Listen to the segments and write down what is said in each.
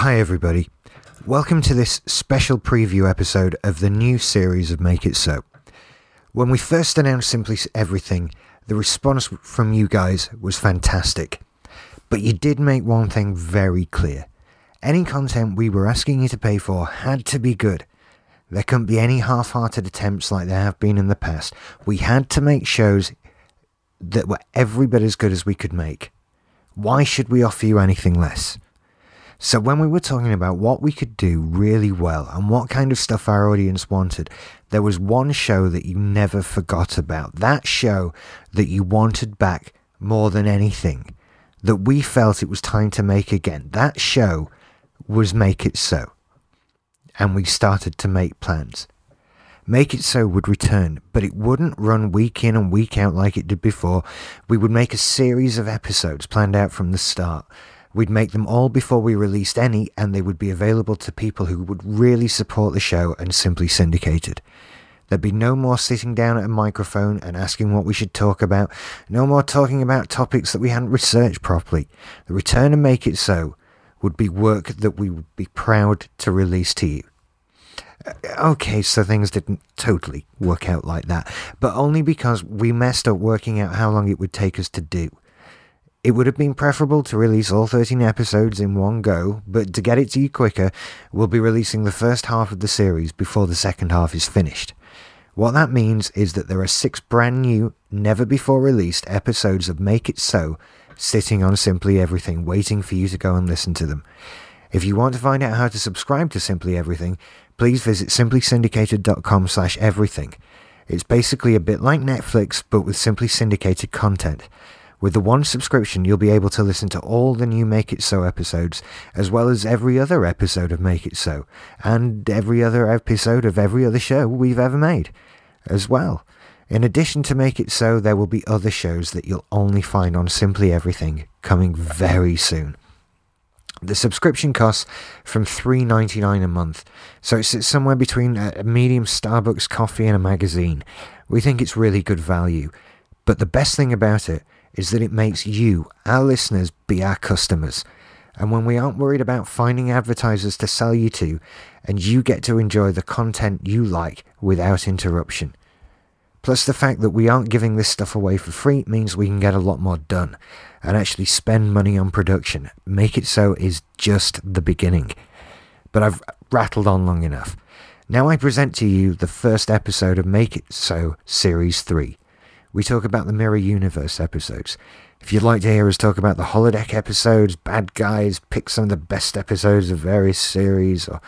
Hi, everybody. Welcome to this special preview episode of the new series of Make It So. When we first announced Simply Everything, the response from you guys was fantastic. But you did make one thing very clear. Any content we were asking you to pay for had to be good. There couldn't be any half hearted attempts like there have been in the past. We had to make shows that were every bit as good as we could make. Why should we offer you anything less? So, when we were talking about what we could do really well and what kind of stuff our audience wanted, there was one show that you never forgot about. That show that you wanted back more than anything, that we felt it was time to make again. That show was Make It So. And we started to make plans. Make It So would return, but it wouldn't run week in and week out like it did before. We would make a series of episodes planned out from the start. We'd make them all before we released any, and they would be available to people who would really support the show and simply syndicated. There'd be no more sitting down at a microphone and asking what we should talk about, no more talking about topics that we hadn't researched properly. The return and Make It So would be work that we would be proud to release to you. Uh, Okay, so things didn't totally work out like that, but only because we messed up working out how long it would take us to do. It would have been preferable to release all 13 episodes in one go, but to get it to you quicker, we'll be releasing the first half of the series before the second half is finished. What that means is that there are six brand new, never before released episodes of Make It So sitting on Simply Everything, waiting for you to go and listen to them. If you want to find out how to subscribe to Simply Everything, please visit simplysyndicated.com slash everything. It's basically a bit like Netflix, but with simply syndicated content. With the one subscription, you'll be able to listen to all the new Make It So episodes, as well as every other episode of Make It So, and every other episode of every other show we've ever made, as well. In addition to Make It So, there will be other shows that you'll only find on Simply Everything coming very soon. The subscription costs from three ninety nine a month, so it sits somewhere between a medium Starbucks coffee and a magazine. We think it's really good value, but the best thing about it is that it makes you, our listeners, be our customers. And when we aren't worried about finding advertisers to sell you to, and you get to enjoy the content you like without interruption. Plus, the fact that we aren't giving this stuff away for free means we can get a lot more done and actually spend money on production. Make It So is just the beginning. But I've rattled on long enough. Now I present to you the first episode of Make It So Series 3. We talk about the Mirror Universe episodes. If you'd like to hear us talk about the holodeck episodes, bad guys, pick some of the best episodes of various series, or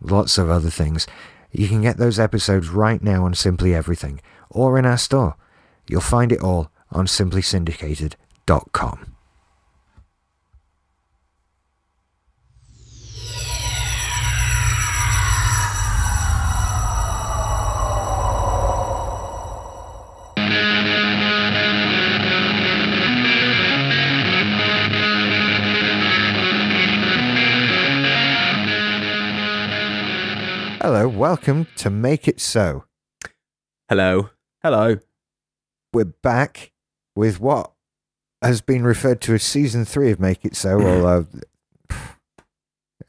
lots of other things, you can get those episodes right now on Simply Everything or in our store. You'll find it all on simplysyndicated.com. Hello, welcome to Make It So. Hello. Hello. We're back with what has been referred to as season three of Make It So, although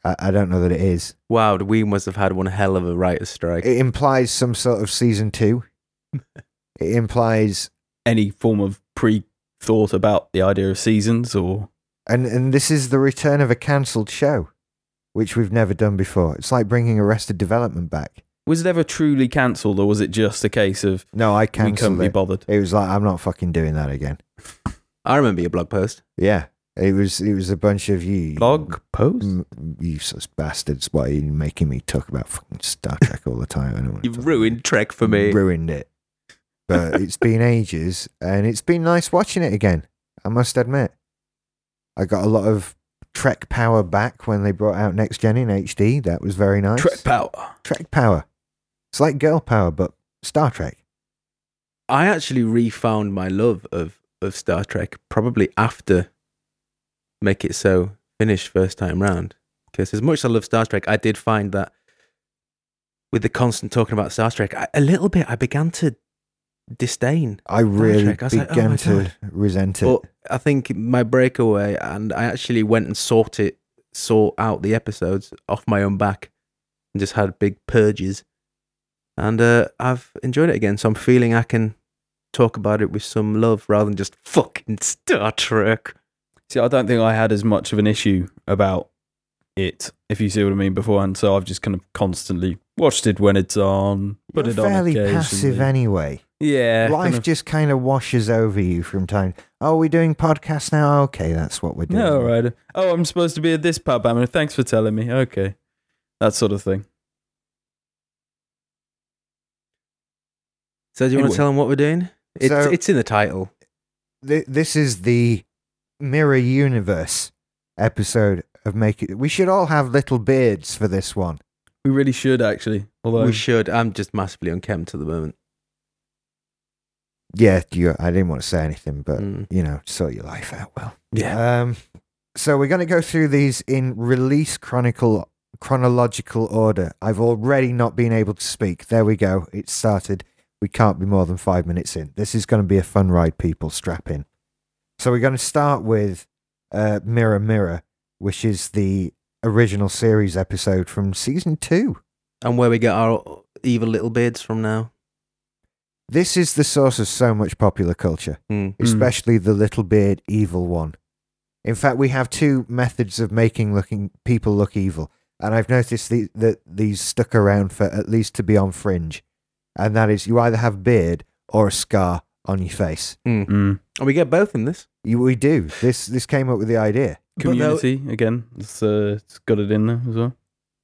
I, I don't know that it is. Wow, we must have had one hell of a writer's strike. It implies some sort of season two. it implies, any form of pre thought about the idea of seasons or and and this is the return of a cancelled show, which we've never done before. It's like bringing Arrested Development back. was it ever truly cancelled or was it just a case of No, I cancelled. we couldn't cancelled be bothered? It was like I'm not fucking doing that again. I remember your blog post. Yeah, it was it was a bunch of you Blog post? m- useless bastards. Why are you making me talk about fucking Star Trek all the time? I don't You've talk ruined Trek for me. ruined it. But it's been ages, and it's been nice watching it again. I must admit, I got a lot of Trek power back when they brought out Next Gen in HD. That was very nice. Trek Power. Trek power. It's like girl power, but Star Trek. I actually refound my love of, of Star Trek probably after Make It So finished first time round. Because as much as I love Star Trek, I did find that with the constant talking about Star Trek, I, a little bit I began to disdain. I really Trek. I was like, oh began to resent it. But I think my breakaway, and I actually went and sought it sort out the episodes off my own back and just had big purges. And uh, I've enjoyed it again. So I'm feeling I can talk about it with some love rather than just fucking Star Trek. See, I don't think I had as much of an issue about it, if you see what I mean, beforehand. So I've just kind of constantly watched it when it's on, put You're it on fairly occasionally. passive anyway. Yeah, Life kind of- just kind of washes over you from time. Oh, we're doing podcasts now. Okay, that's what we're doing. yeah, all right. Oh, I'm supposed to be at this pub. I mean, thanks for telling me. Okay, that sort of thing. So do you want to tell them what we're doing? It's, So- it's in the title. Th- this is the Mirror Universe episode of Make It. We should all have little beards for this one. We really should actually. Although we should. I'm just massively unkempt at the moment. Yeah, you, I didn't want to say anything, but Mm. you know, sort your life out well. Yeah. Um, so we're going to go through these in release chronicle chronological order. I've already not been able to speak. There we go. It started. We can't be more than five minutes in. This is going to be a fun ride. People strap in. So we're going to start with uh, Mirror Mirror, which is the original series episode from season two. and where we get our evil little beards from now. This is the source of so much popular culture. Mm. especially the little beard evil one. In fact, we have two methods of making looking people look evil, and I've noticed the, that these stuck around for at least to be on fringe, and that is you either have beard or a scar on your face. Mm. Mm. And we get both in this. You, we do. This this came up with the idea. But though- community again. It's, uh, it's got it in there as well.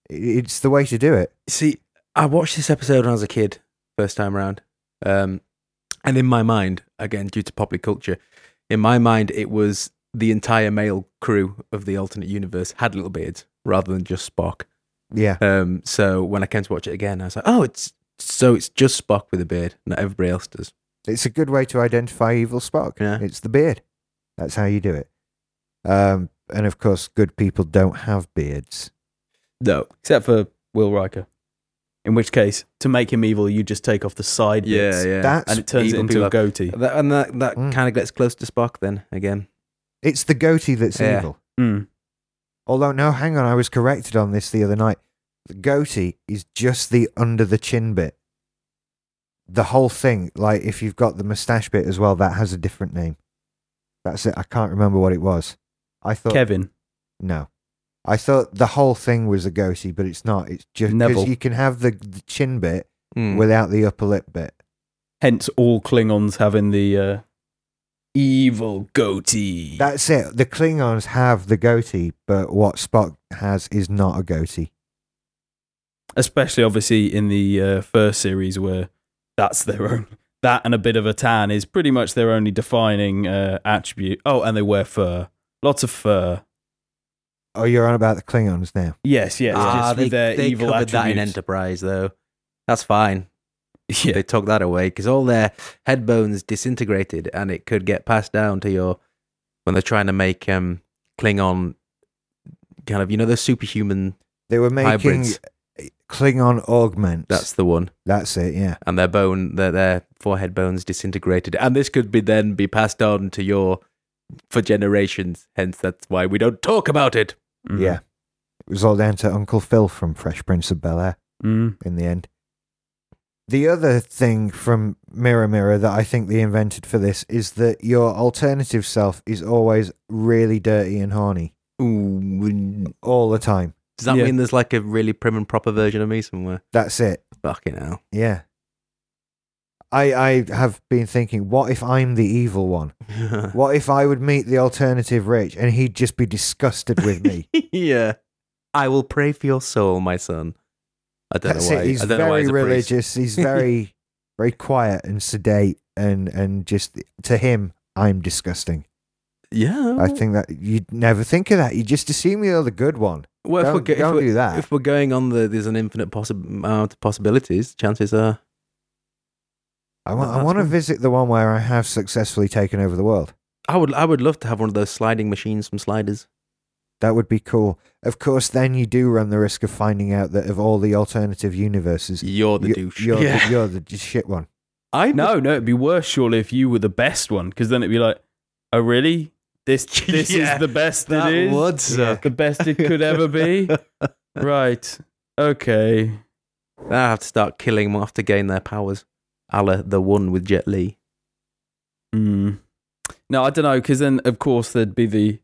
It's the way to do it. See, I watched this episode when I was a kid, first time around. Um, and in my mind, again, due to popular culture, in my mind, it was the entire male crew of the alternate universe had little beards rather than just Spock. Yeah, Um, so when I came to watch it again, I was like, oh, it's so it's just Spock with a beard, not everybody else does. it's a good way to identify evil Spock. Yeah. It's the beard. That's how you do it. Um, and of course, good people don't have beards. No. Except for Will Riker. In which case, to make him evil, you just take off the side Yeah, bits, yeah. That's and it turns it Evil into people a have- goatee. That, and that, that Mm. kind of gets close to Spock then, again. it's the goatee that's Yeah. evil. Mm. Although, no, hang on, I was corrected on this the other night. The goatee is just the under the chin bit. The whole thing, like if you've got the moustache bit as well, that has a different name. That's it. I can't remember what it was. I thought Kevin. no, I thought the whole thing was a goatee, but it's not. It's just Neville. because you can have the, the chin bit Mm. without the upper lip bit. Hence, all Klingons having the uh, evil goatee. That's it. The Klingons have the goatee, but what Spock has is not a goatee. Especially, obviously, in the uh, first series where that's their own. That and a bit of a tan is pretty much their only defining uh, attribute. Oh, and they wear fur. Lots of fur. Oh, you're on about the Klingons now. Yes, yes. Ah, just they, with their they evil covered that in attributes. Enterprise, though. That's fine. Yeah. They took that away because all their head bones disintegrated, and it could get passed down to your when they're trying to make um Klingon kind of you know the superhuman. They were making Hybrids. Klingon augments. That's the one, That's it, yeah. and their bone, their their forehead bones disintegrated, and this could be then be passed on to your for generations. Hence, that's why we don't talk about it. Mhm. Yeah. It was all down to Uncle Phil from Fresh Prince of Bel Air Mm. in the end. The other thing from Mirror Mirror that I think they invented for this is that your alternative self is always really dirty and horny Ooh, all the time. does that Yeah. mean there's like a really prim and proper version of me somewhere? That's it. Fucking hell. Yeah. I I have been thinking, what if I'm the evil one? What if I would meet the alternative Rich and he'd just be disgusted with me? yeah. I will pray for your soul, my son. I don't That's know why. it. He's I don't know why very he's religious. He's very, very quiet and sedate, and and just to him, I'm disgusting. Yeah. I think that you'd never think of that. You just assume you're the good one. well, if, we're, don't go- if, don't we're, do that. if we're going on the there's an infinite possi- amount of possibilities, chances are. I want. I want to visit the one where I have successfully taken over the world. I would I would love to have one of those sliding machines from Sliders. That would be cool. Of course, then you do run the risk of finding out that of all the alternative universes, You're the you- douche. You're, yeah. the, you're the shit one. I No, no, it'd be worse surely if you were the best one, because then it'd be like, oh really? This this Yeah, is the best that it is. would suck. The best it could ever be. right. Okay. I have to start killing them off to gain their powers. A la the one with Jet Li. Hmm. No, I don't know, because then of course there'd be the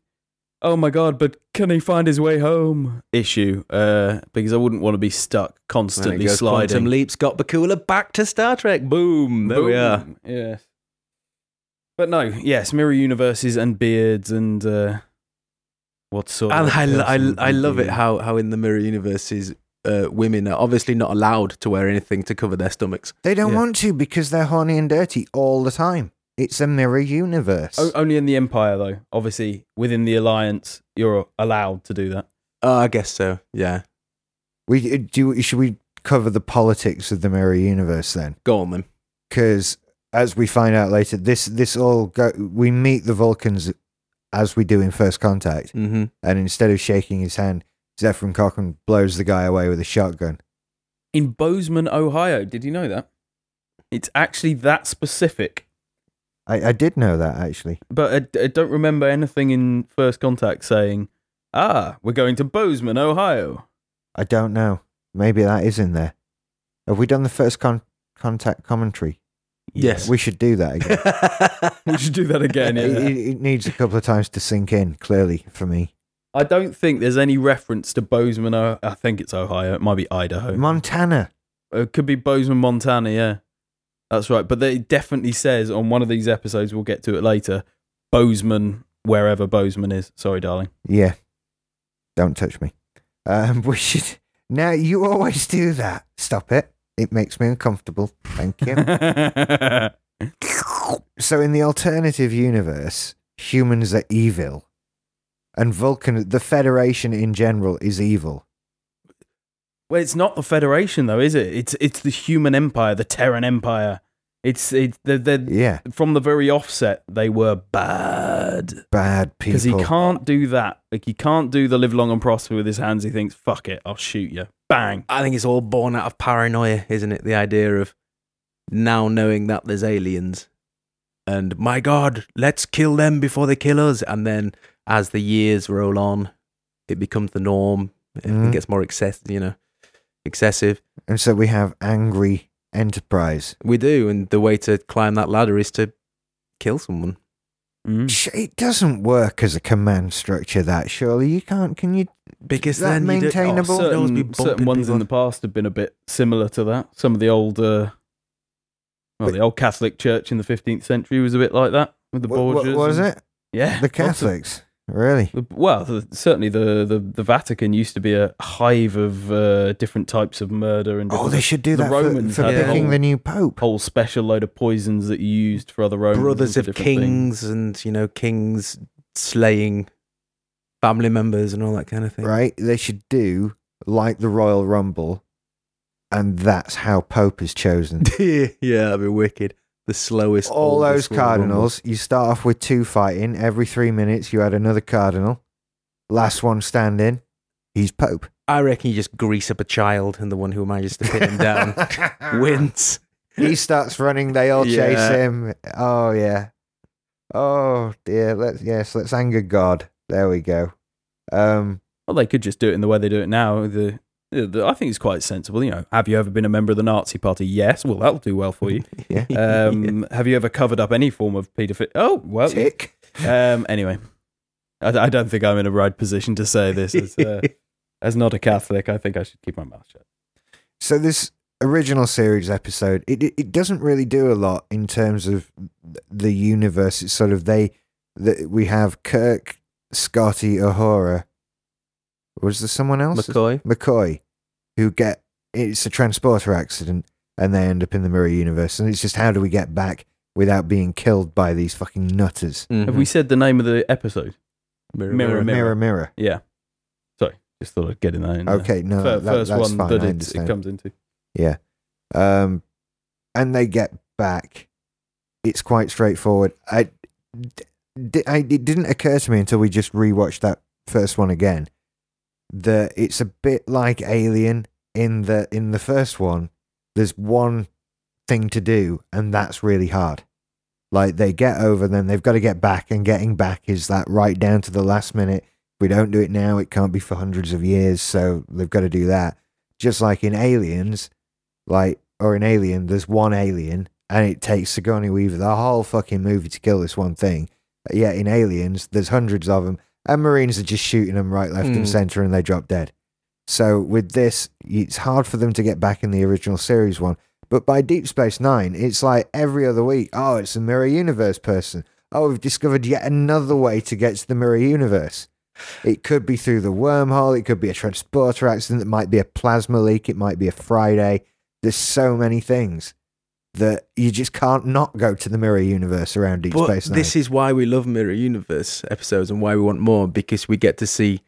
oh my god, but can he find his way home issue? Uh, because I wouldn't want to be stuck constantly goes. sliding. Quantum Leap's got Bakula back to Star Trek. Boom. There we are. Yes. But no, yes, mirror universes and beards and uh, what sort And of I, I, I love it how, how in the mirror universes, uh, women are obviously not allowed to wear anything to cover their stomachs. They don't Yeah. want to because they're horny and dirty all the time. It's a mirror universe. O- only in the Empire, though. Obviously, within the Alliance, you're allowed to do that. Oh, I guess so. Yeah. we do. Should we cover the politics of the mirror universe then? Go on then. Because as we find out later, this this all go. We meet the Vulcans as we do in First Contact, Mm-hmm. and instead of shaking his hand, Zefram Cochrane blows the guy away with a shotgun. In Bozeman, Ohio, did you know that? It's actually that specific. I, I did know that actually. But I, I don't remember anything in First Contact saying, ah, we're going to Bozeman, Ohio. I don't know. Maybe that is in there. Have we done the First con- Contact commentary? Yes. We should do that again. We should do that again. it, Yeah. it, it needs a couple of times to sink in. Clearly, for me, I don't think there's any reference to Bozeman. I think it's Ohio. It might be Idaho. Montana. It could be Bozeman, Montana. Yeah, that's right. But it definitely says on one of these episodes, we'll get to it later, Bozeman, wherever Bozeman is. Sorry, darling. Yeah. Don't touch me. Um, we should. Now, you always do that. Stop it. It makes me uncomfortable. Thank you. so, in the alternative universe, humans are evil. And Vulcan, the Federation in general, is evil. well, it's not the Federation, though, is it? It's it's the human empire, the Terran Empire. It's it's they're, they're, Yeah. from the very offset they were bad Bad people. because he can't do that. Like he can't do the live long and prosper with his hands. He thinks, "Fuck it, I'll shoot you." Bang. I think it's all born out of paranoia, isn't it? The idea of now knowing that there's aliens and my God, let's kill them before they kill us. And then as the years roll on, it becomes the norm. It Mhm. gets more excess, you know, excessive. And so we have angry Enterprise. We do, and the way to climb that ladder is to kill someone. Mm. It doesn't work as a command structure, that surely. You can't, can you? Because that then you do- maintainable? Oh, they'll always be certain, certain bumping ones in the past have been a bit similar to that. Some of the old, uh, well, But- the old Catholic Church in the 15th century was a bit like that with the What, what was and- it? Yeah, The lots of- Catholics. Really? well, the, certainly the, the the Vatican used to be a hive of uh, different types of murder and Oh, they should do the that Romans for had a picking whole- the new pope. whole special load of poisons that you used for other Romans. brothers and of different things. kings and you know kings slaying family members and all that kind of thing Right? They should do like the Royal Rumble, and that's how Pope is chosen. yeah that'd be wicked the slowest All those oldest Royal Rumble. cardinals, you start off with two fighting. Every three minutes, you add another cardinal. Last one standing, he's Pope. i reckon you just grease up a child and the one who manages to pin him down wins he starts running, they all chase him. Oh yeah. Oh dear. Let's yes, let's anger God. There we go. Um Well, they could just do it in the way they do it now. The, the I think it's quite sensible. You know, have you ever been a member of the Nazi Party? Yes. Well, that'll do well for you. Yeah. Um, Have you ever covered up any form of paedophilia? Oh, well. tick. Um, anyway, I, I don't think I'm in a right position to say this. As, uh, as not a Catholic, I think I should keep my mouth shut. So this original series episode, it it, it doesn't really do a lot in terms of the universe. It's sort of they that we have Kirk, Scotty, Uhura. Was there someone else? mccoy McCoy, who get it's a transporter accident and they end up in the mirror universe, and it's just how do we get back without being killed by these fucking nutters? Mm-hmm. Have we said the name of the episode? mirror, Mirror, Mirror, mirror. mirror. Yeah. Sorry, just thought I'd get in that. In there. Okay, no, Fir- that, first that's one fine. that it, it comes into. Yeah. Um, and they get back. It's quite straightforward. I, d- I, it didn't occur to me until we just rewatched that first one again that it's a bit like Alien in the in the first one. There's one thing to do, and that's really hard. Like they get over, then they've got to get back, and getting back is that right down to the last minute. If we don't do it now, it can't be for hundreds of years, so they've got to do that. Just like in Aliens, like or in Alien, there's one alien, and it takes Sigourney Weaver the whole fucking movie to kill this one thing. Yet in Aliens, there's hundreds of them, and Marines are just shooting them right, left, Mm. and center, and they drop dead. So with this, it's hard for them to get back in the original series one. But by Deep Space Nine, it's like every other week. Oh, it's a mirror universe person. Oh, we've discovered yet another way to get to the mirror universe. It could be through the wormhole. It could be a transporter accident. It might be a plasma leak. It might be a Friday. There's so many things that you just can't not go to the mirror universe around Deep But Space Nine. this is why we love Mirror Universe episodes and why we want more because we get to see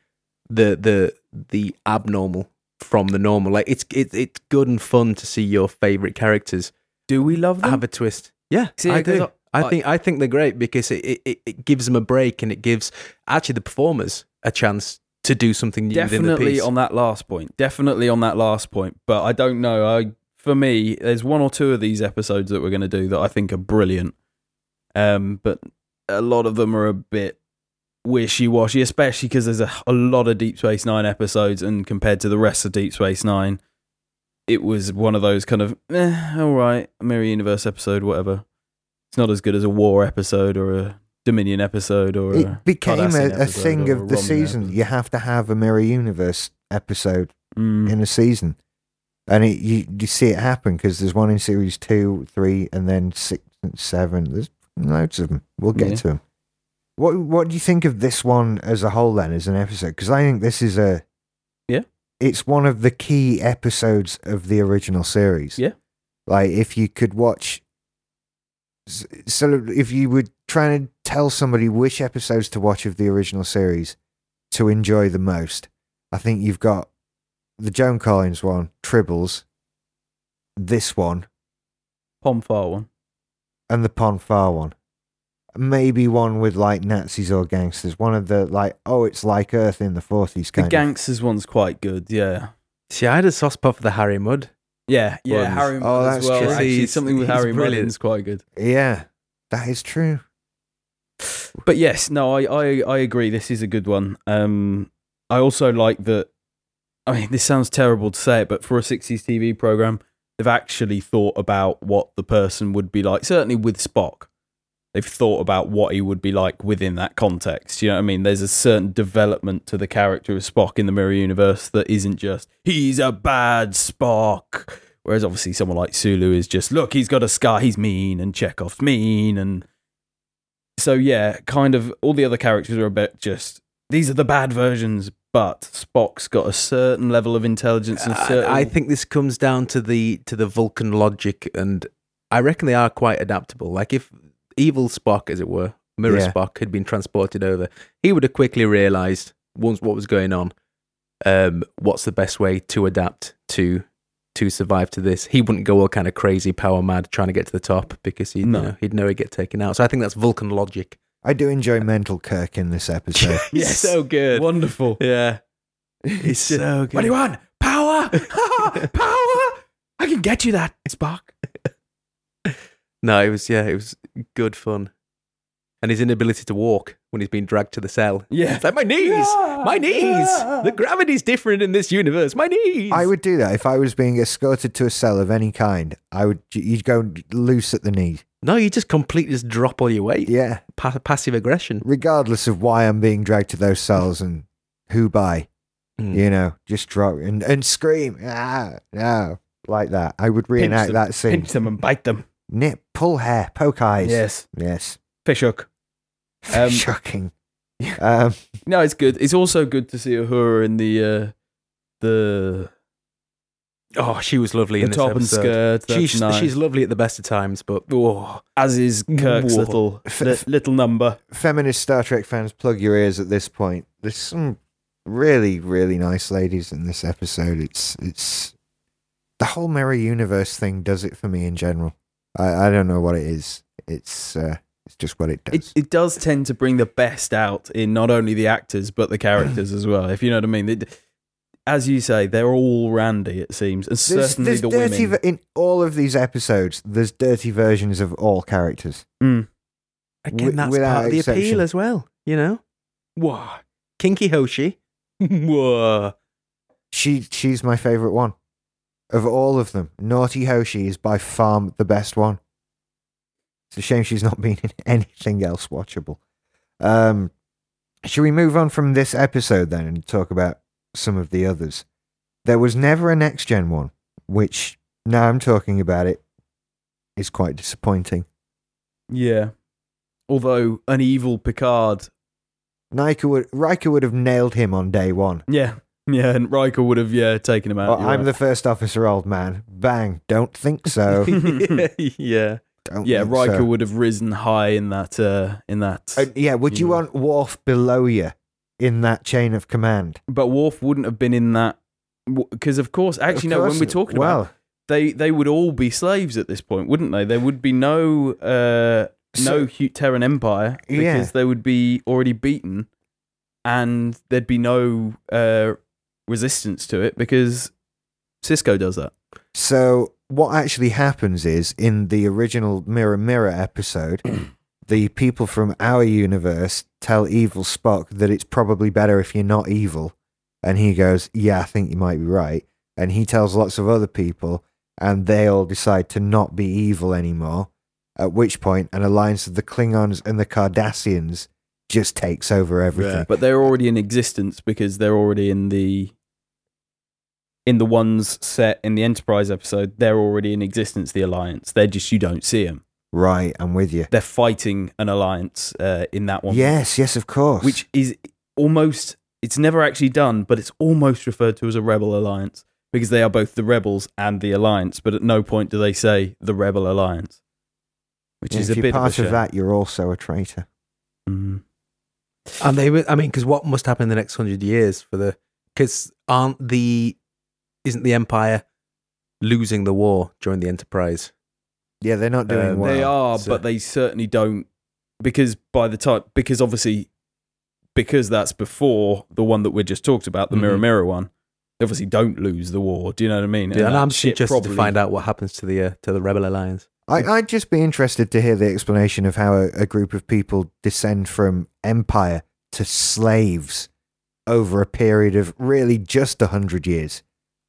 the the the abnormal from the normal. Like it's it, it's good and fun to see your favorite characters Do we love them? have a twist. Yeah, See, I 'cause do. I- I, I- think I think they're great because it, it, it gives them a break and it gives actually the performers a chance to do something new within the definitely piece. on that last point. Definitely on that last point. But I don't know. I for me, there's one or two of these episodes that we're going to do that I think are brilliant. Um, but a lot of them are a bit wishy washy, especially because there's a, a lot of Deep Space Nine episodes, and compared to the rest of Deep Space Nine, it was one of those kind of eh, all right, Mirror Universe episode, whatever. It's not as good as a War episode or a Dominion episode or a it became a, a thing of the Romulan season. episode. You have to have a mirror universe episode Mm. in a season, and it, you you see it happen because there's one in series two, three, and then six and seven. There's loads of them. We'll get Yeah. to them. What What do you think of this one as a whole? Then, as an episode, because I think this is a Yeah. it's one of the key episodes of the original series. Yeah. like if you could watch. So, if you were trying to tell somebody which episodes to watch of the original series to enjoy the most, I think you've got the Joan Collins one, Tribbles, this one, Pon Farr one. and the Pon Farr one. Maybe one with like Nazis or gangsters. One of the like, oh, it's like Earth in the forties The kind of. gangsters one's quite good, yeah. See, I had a soft spot for the Harry Mudd. Yeah, yeah, Ones. Harry Oh, Mudd that's as well. true. Actually, He's- something with he's Harry brilliant. Mudd is quite good. Yeah, that is true. But yes, no, I, I, I agree. This is a good one. Um, I also like that. I mean, this sounds terrible to say it, but for a 60s TV program, they've actually thought about what the person would be like. Certainly with Spock, they've thought about what he would be like within that context. You know what I mean? There's a certain development to the character of Spock in the Mirror Universe that isn't just he's a bad Spock. Whereas obviously someone like Sulu is just look, he's got a scar, he's mean, and Chekov's mean, and so yeah, kind of all the other characters are a bit just these are the bad versions, but Spock's got a certain level of intelligence and I, certain. I think this comes down to the to the Vulcan logic, and I reckon they are quite adaptable. Like if evil Spock, as it were, Mirror Yeah. Spock, had been transported over, he would have quickly realised once what was going on. Um, what's the best way to adapt to to survive to this? He wouldn't go all kind of crazy, power mad, trying to get to the top because he'd No. you know, he'd know he'd get taken out. So I think that's Vulcan logic. I do enjoy Mental Kirk in this episode. He's so good. wonderful. Yeah, he's so good. What do you want? Power, power. I can get you that, Spock. No, it was yeah, it was good fun. And his inability to walk when he's being dragged to the cell. Yeah. It's like my knees, my knees. The gravity's different in this universe. My knees. I would do that if I was being escorted to a cell of any kind. I would. You'd go loose at the knee. No, you just completely just drop all your weight. Yeah, Pa- passive aggression. regardless of why I'm being dragged to those cells and who by. Mm. You know, just drop and and scream. Ah, no, like that. I would reenact that scene. Pinch them and bite them. Nip, pull hair, poke eyes. Yes, yes. fish hook. Um, Shocking. Um, No, it's good. It's also good to see Uhura in the uh, the Oh, she was lovely the in this top and episode. skirt. She's nice. she's lovely at the best of times, but oh, as is Kirk's Whoa. little F- li- little number. feminist Star Trek fans, plug your ears at this point. There's some really, really nice ladies in this episode. It's it's the whole Mirror Universe thing does it for me in general. I, I don't know what it is. It's uh, it's just what it does. It it does tend to bring the best out in not only the actors but the characters as well. If you know what I mean. It- as you say, they're all randy. It seems, and there's certainly there's the dirty women. ver- in all of these episodes. There's dirty versions of all characters. Mm. Again, Wi- that's without part of the exception. appeal as well. You know, Whoa. Kinky Hoshi. Whoa. She she's my favorite one of all of them. Naughty Hoshi is by far the best one. It's a shame she's not been in anything else watchable. Um, should we move on from this episode then and talk about some of the others? There was never a next gen one, which now I'm talking about it is quite disappointing. Yeah. Although an evil Picard. Riker would Riker would have nailed him on day one. Yeah. Yeah, and Riker would have, yeah, taken him out. You're I'm right. the first officer, old man. Bang! Don't think so. yeah. Don't Yeah, Riker so. would have risen high in that uh in that Uh, yeah, would you Yeah. want Worf below you in that chain of command? but Worf wouldn't have been in that because of course actually Of no when we're talking well, about they they would all be slaves at this point wouldn't they there would be no uh So- no Terran Empire because Yeah. they would be already beaten and there'd be no uh resistance to it because Sisko does that So what actually happens is in the original Mirror Mirror episode, the people from our universe tell evil Spock that it's probably better if you're not evil, and he goes, "Yeah, I think you might be right." And he tells lots of other people, and they all decide to not be evil anymore. At which point, an alliance of the Klingons and the Cardassians just takes over everything. Yeah. but they're already in existence because they're already in the in the ones set in the Enterprise episode they're already in existence the alliance they're just you don't see them Right, I'm with you. they're fighting an alliance uh, in that one. Yes, yes, of course. which is almost it's never actually done, but it's almost referred to as a rebel alliance because they are both the rebels and the alliance. But at no point do they say the rebel alliance, which Yeah, is if a you're bit part of, a of that, you're also a traitor. Mhm. And they were, I mean, because what must happen in the next hundred years for the, because aren't the, isn't the Empire losing the war during the Enterprise? Yeah, they're not doing Um, well. they are, so- but they certainly don't because by the time because obviously because that's before the one that we just talked about, the Mirror Mhm. Mirror one. They obviously don't lose the war. Do you know what I mean? Yeah, and that I'm just shit interested to probably- find out what happens to the uh, to the Rebel Alliance. I, I'd just be interested to hear the explanation of how a, a group of people descend from empire to slaves over a period of really just a hundred years.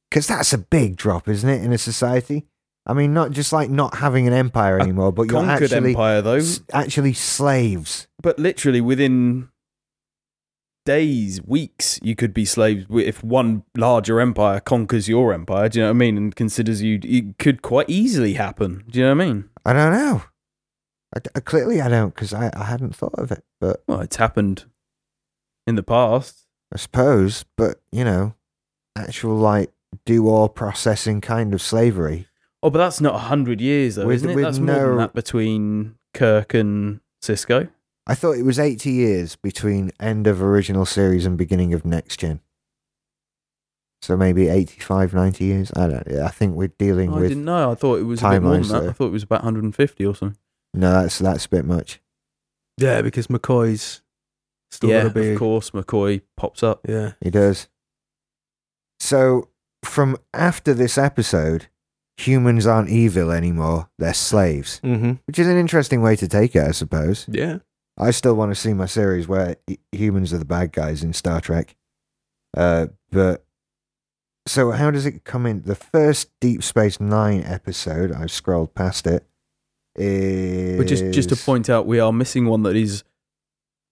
Because that's a big drop, isn't it, in a society? I mean, not just like not having an empire anymore, but you're conquered actually empire though. s- actually slaves. but literally within days, weeks, you could be slaves wi- if one larger empire conquers your empire. Do you know what I mean? And considers you, it could quite easily happen. Do you know what I mean? I don't know. I d- clearly, I don't because I, I hadn't thought of it, but Well, it's happened in the past. I suppose. But you know, actual like do or processing kind of slavery. Oh, but that's not a hundred years though, With- isn't it? with That's more than that between Kirk and Sisko. I thought it was 80 years between end of original series and beginning of next gen. So maybe 85, 90 years. I don't. I think we're dealing Oh, I with. didn't know. I thought it was a bit more than that. there. I thought it was about 150 or something. No, that's that's a bit much. Yeah, because McCoy's still yeah, got to be. of course, McCoy pops up. Yeah, He does. So from after this episode, humans aren't evil anymore; they're slaves, mm-hmm. which is an interesting way to take it, I suppose. yeah. I still want to see my series where humans are the bad guys in Star Trek. Uh, but so how does it come in? The first Deep Space Nine episode, I've scrolled past it. Is But just just to point out, we are missing one that is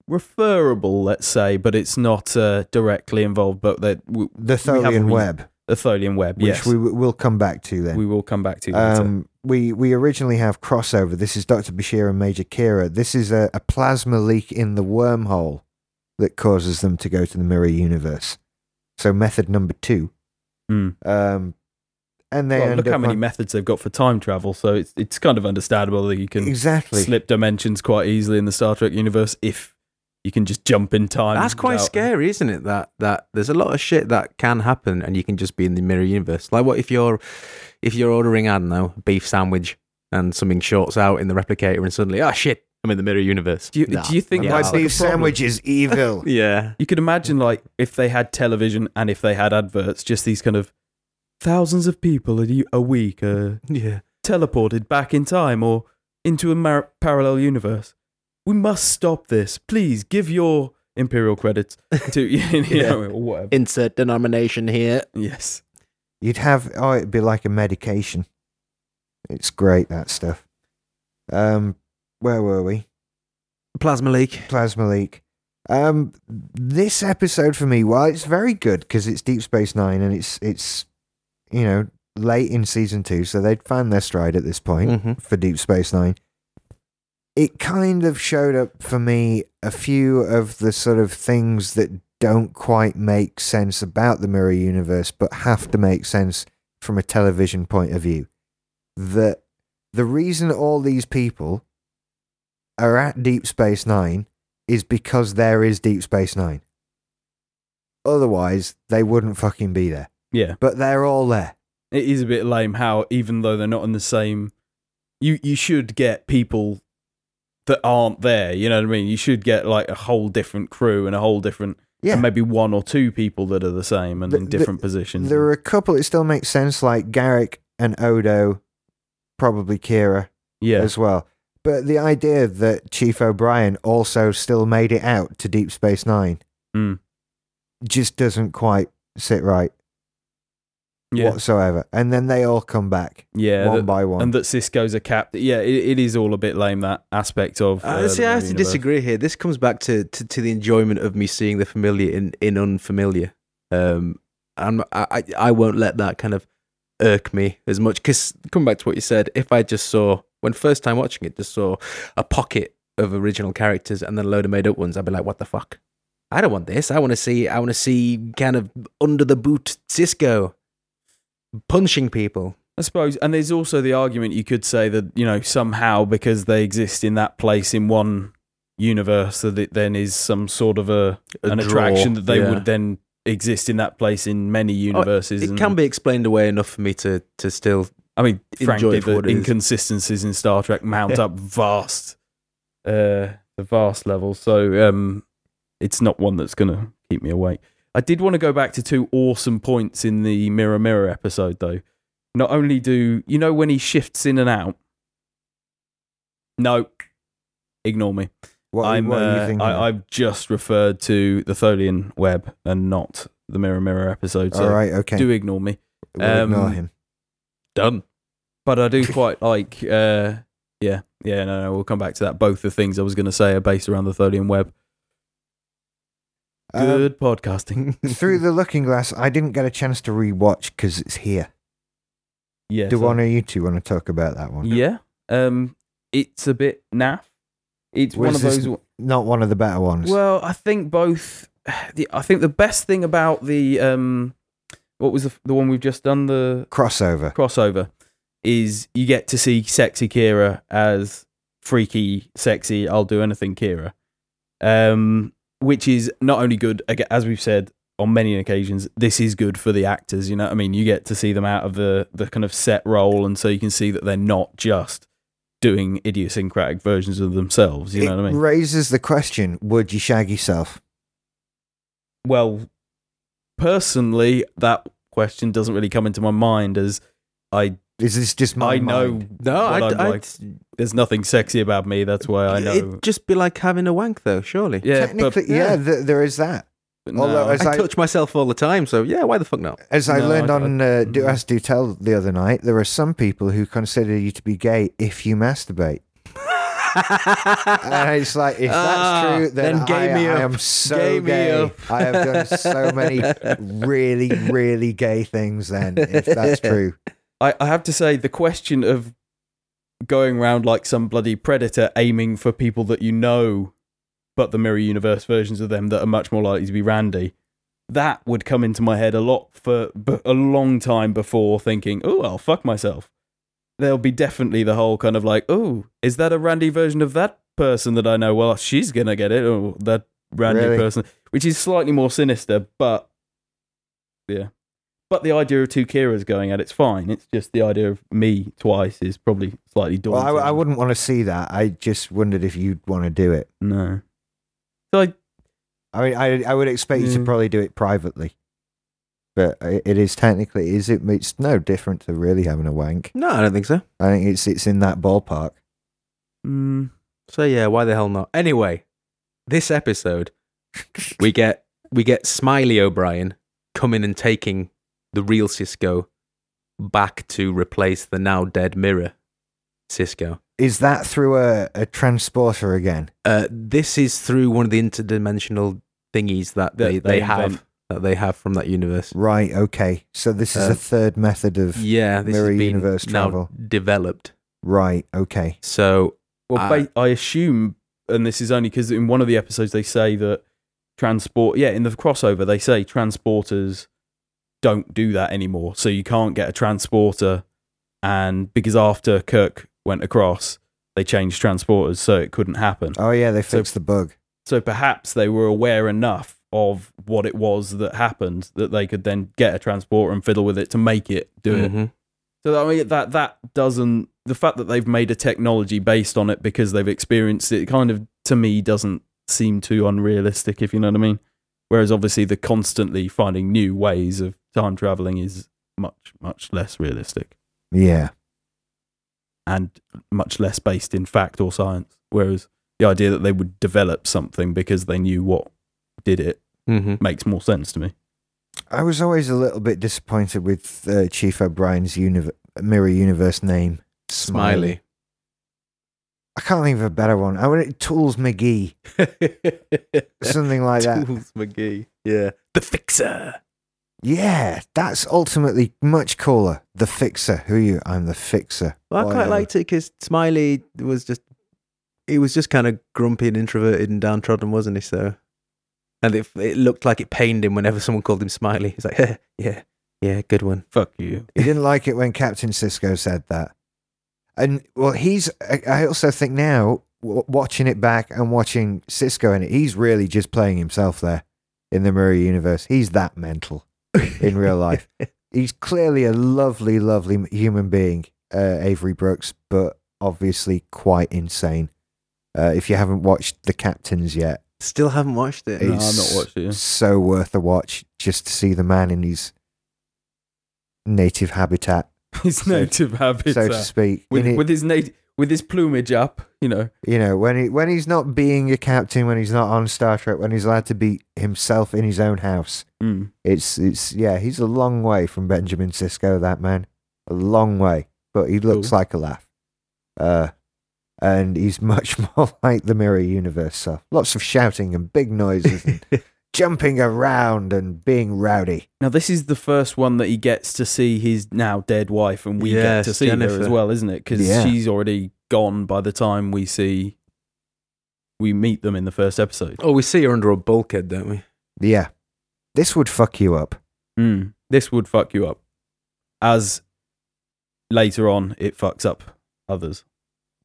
referable, let's say, but it's not uh, directly involved. But that the we Tholian re- Web, the Tholian Web, which yes, we w- will come back to then. we will come back to. later. Um, we we originally have crossover. This is Doctor Bashir and Major Kira. This is a, a plasma leak in the wormhole that causes them to go to the mirror universe. So method number two. Hmm. Um, and they Well, look how many on- methods they've got for time travel. So it's it's kind of understandable that you can exactly. slip dimensions quite easily in the Star Trek universe if you can just jump in time. That's quite without- scary, isn't it? That that there's a lot of shit that can happen, and you can just be in the mirror universe. Like, what if you're if you're ordering, I don't know, a beef sandwich, and something shorts out in the replicator, and suddenly, oh shit, I'm in the mirror universe. Do you, Nah. do you think Yeah, My that's like beef sandwich is evil. Yeah, You could imagine, like, if they had television and if they had adverts, just these kind of thousands of people a, a week uh, yeah. teleported back in time or into a mar- parallel universe. We must stop this. Please give your imperial credits to you know, or whatever. Insert denomination here. Yes. You'd have oh, it'd be like a medication. It's great that stuff. Um, where were we? Plasma leak. Plasma leak. Um, this episode for me, while it's very good because it's Deep Space Nine and it's it's you know late in season two, so they'd found their stride at this point Mhm. for Deep Space Nine. It kind of showed up for me a few of the sort of things that don't quite make sense about the mirror universe, but have to make sense from a television point of view. That the reason all these people are at Deep Space Nine is because there is Deep Space Nine. Otherwise, they wouldn't fucking be there. Yeah. But they're all there. It is a bit lame how even though they're not in the same you you should get people that aren't there, you know what I mean? You should get like a whole different crew and a whole different Yeah. maybe one or two people that are the same and The- in the- different positions. There are a couple that still make sense, like Garak and Odo, probably Kira yeah. as well. But the idea that Chief O'Brien also still made it out to Deep Space Nine Mm. just doesn't quite sit right Yeah. whatsoever. And then they all come back Yeah. one that- by one. and that Sisko's a cap. Yeah, it, it is all a bit lame that aspect of. Uh, uh, see, I have to universe. disagree here. This comes back to, to, to the enjoyment of me seeing the familiar in, in unfamiliar. Um, and I, I, I won't let that kind of irk me as much. Because coming back to what you said, if I just saw, when first time watching it, just saw a pocket of original characters and then a load of made up ones, I'd be like, what the fuck? I don't want this. I want to see, I want to see kind of under the boot Sisko punching people. I suppose, and there's also the argument you could say that you know somehow because they exist in that place in one universe, that it then is some sort of a, A an draw, attraction that they yeah. would then exist in that place in many universes. It and- can be explained away enough for me to, to still I mean, frankly, the it inconsistencies in Star Trek mount up vast, uh, the vast level. So um, it's not one that's going to keep me awake. I did want to go back to two awesome points in the Mirror Mirror episode, though. Not only do you know when he shifts in and out? No, ignore me. what, I'm. what uh? I, I've just referred to the Tholian web and not the Mirror Mirror episode. So all right, okay. do ignore me. we'll ignore um, him. done. but I do quite like. Uh, yeah, yeah. No, no, we'll come back to that. Both the things I was going to say are based around the Tholian web. Um, Good podcasting. through the looking glass, I didn't get a chance to rewatch because it's here. Yeah. Do so- one of you two want to talk about that one? Yeah. Um, it's a bit naff. It's one of those. Not one of the better ones. Well, I think both. The, I think the best thing about the um, what was the the one we've just done the Crossover. crossover is you get to see sexy Kira as freaky, sexy. I'll do anything, Kira. Um, which is not only good, as we've said on many occasions, this is good for the actors. You know what I mean? You get to see them out of the the kind of set role, and so you can see that they're not just doing idiosyncratic versions of themselves. You know what I mean? raises the question: Would you shag yourself? Well, personally, that question doesn't really come into my mind as I Is this just my I know mind? No, I, I'm like. There's nothing sexy about me. That's why I know. It'd just be like having a wank, though. Surely. yeah, Technically, but, yeah, th- there is that. but although as I, I- touch myself all the time, so yeah, why the fuck not? As I No, learned I- on uh, Do As Do Tell the other night, there are some people who consider you to be gay if you masturbate. And it's like, if that's Ah, true, then, then gay I, me I am so Gay me gay. up. I have done so many really, really gay things. Then, if that's true, I, I have to say the question of going around like some bloody predator aiming for people that you know, but the mirror universe versions of them that are much more likely to be Randy. That would come into my head a lot for b- a long time before thinking, oh, I'll fuck myself. There'll be definitely the whole kind of like, oh, is that a Randy version of that person that I know? Well, she's gonna get it, or that Randy Really? person, which is slightly more sinister, but yeah. But the idea of two Kiras going at it's fine. It's just the idea of me twice is probably slightly well, daunting. I, I wouldn't want to see that. I just wondered if you'd want to do it. No. So I, I mean, I, I would expect you to Mm. probably do it privately, but it is technically is it? It's no different to really having a wank. No, I don't think so. I think it's it's in that ballpark. mm, So yeah, why the hell not? Anyway, this episode we get we get Smiley O'Brien coming and taking the real Sisko back to replace the now dead Mirror Sisko. Is that through a, a transporter again? Uh, this is through one of the interdimensional thingies that That they, they they have invent. that they have from that universe. Right, okay. So this is Uh, a third method of. Yeah, this Mirror has been universe now travel. developed. Right, okay. So Well, I- ba- I assume, and this is only because in one of the episodes they say that transport, yeah, in the crossover they say transporters don't do that anymore. So you can't get a transporter, and because after Kirk went across, they changed transporters, so it couldn't happen. Oh, yeah, they So- fixed the bug. So perhaps they were aware enough of what it was that happened that they could then get a transporter and fiddle with it to make it do it. mhm. So I mean that that doesn't the fact that they've made a technology based on it because they've experienced it kind of to me doesn't seem too unrealistic if you know what I mean. Whereas obviously the constantly finding new ways of time traveling is much much less realistic Yeah. and much less based in fact or science. Whereas the idea that they would develop something because they knew what did it Mhm. makes more sense to me. I was always a little bit disappointed with uh, Chief O'Brien's univ- Mirror Universe name. Smiley. I can't think of a better one. I want Tools McGee. Something like that. Tools McGee. Yeah. The Fixer. Yeah, that's ultimately much cooler. The Fixer. Who are you? I'm the Fixer. Well, I quite liked it because Smiley was just he was just kind of grumpy and introverted and downtrodden, wasn't he? So, and it it looked like it pained him whenever someone called him Smiley. He's like, yeah, yeah, good one. Fuck you. He didn't like it when Captain Sisko said that. And well, he's. I- also think now, watching it back and watching Sisko in it, he's really just playing himself there in the Mirror Universe. He's that mental in real life. He's clearly a lovely, lovely human being, uh, Avery Brooks, but obviously quite insane. Uh, if you haven't watched The Captains yet, Still haven't watched it. No, I've it's not watched it, yeah. so worth a watch just to see the man in his native habitat, His So- native habitat. so to speak. with, it- with his nat- with his plumage up, you know. you know, when he when he's not being a captain, when he's not on Star Trek, when he's allowed to be himself in his own house, Mm. it's it's yeah, he's a long way from Benjamin Sisko, that man, a long way, but he looks Cool. like a laugh. Uh, and he's much more like the Mirror Universe. So lots of shouting and big noises and jumping around and being rowdy. Now this is the first one that he gets to see his now dead wife, and we get to see her as well, isn't it? Because Yeah. she's already gone by the time we see we meet them in the first episode. Oh, we see her under a bulkhead, don't we? Yeah, this would fuck you up. Mm. This would fuck you up, as later on it fucks up others.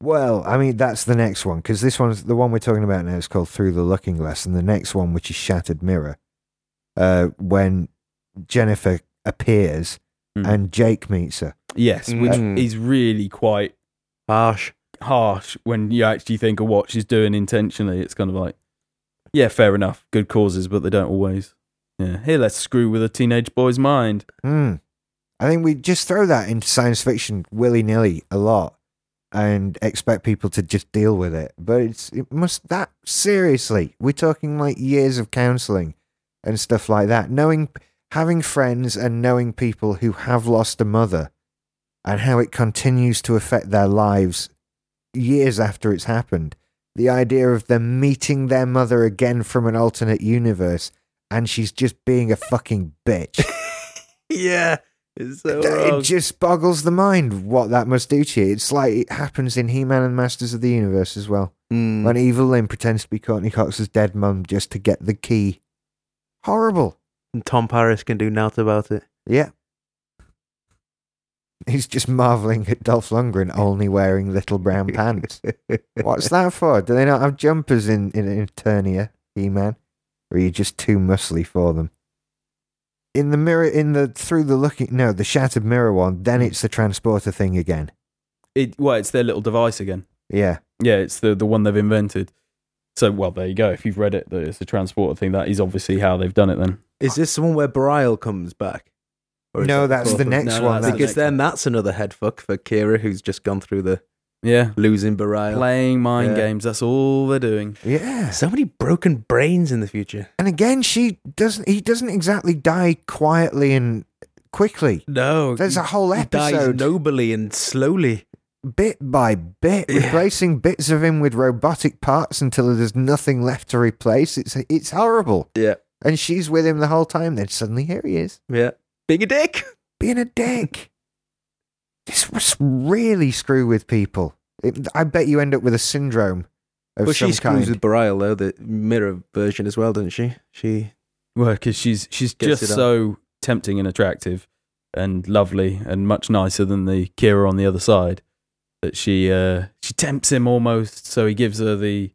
Well, I mean, that's the next one because this one's the one we're talking about now is called Through the Looking Glass, and the next one, which is Shattered Mirror, uh, when Jennifer appears Mm. and Jake meets her. Yes, which Mm. is really quite Harsh. harsh when you actually think of what she's doing intentionally. It's kind of like, yeah, fair enough, good causes, but they don't always. Yeah, here, let's screw with a teenage boy's mind. Hmm. I think we just throw that into science fiction willy nilly a lot and expect people to just deal with it. But it's it must that seriously. We're talking like years of counseling and stuff like that. Knowing having friends and knowing people who have lost a mother and how it continues to affect their lives years after it's happened. The idea of them meeting their mother again from an alternate universe and she's just being a fucking bitch. Yeah. It's so wrong. it just boggles the mind what that must do to you. It's like it happens in He Man and Masters of the Universe as well. Mm. When Evil Lynn pretends to be Courteney Cox's dead mum just to get the key. Horrible. And Tom Paris can do naught about it. Yeah. He's just marveling at Dolph Lundgren only wearing little brown pants. What's that for? Do they not have jumpers in, in Eternia, He Man? Or are you just too muscly for them? In the mirror, in the through the looking, no, the shattered mirror one, then hmm. it's the transporter thing again. It well, it's their little device again. Yeah. Yeah, it's the the one they've invented. So well, there you go. If you've read it, that it's the transporter thing. That is obviously how they've done it. Then Is this the one where Bareil comes back? Or is No, that's the next No, no, one. that's that- the Because then that's another head fuck for Kira, who's just gone through the Yeah. losing Bareil. Playing mind Yeah. games. That's all they're doing. Yeah. So many broken brains in the future. And again, she doesn't. He doesn't exactly die quietly and quickly. No, There's a whole he dies episode, nobly and slowly. bit by bit, Yeah. replacing bits of him with robotic parts until there's nothing left to replace. It's it's horrible. Yeah, And she's with him the whole time. Then suddenly here he is, yeah. Being a dick. being a dick. This was really screw with people. It, I bet you end up with a syndrome of Well, some she screws kind. with Bareil though, the mirror version as well, doesn't she? She Well, because she's she's just so tempting and attractive and lovely and much nicer than the Kira on the other side that she uh, she tempts him almost. So he gives her the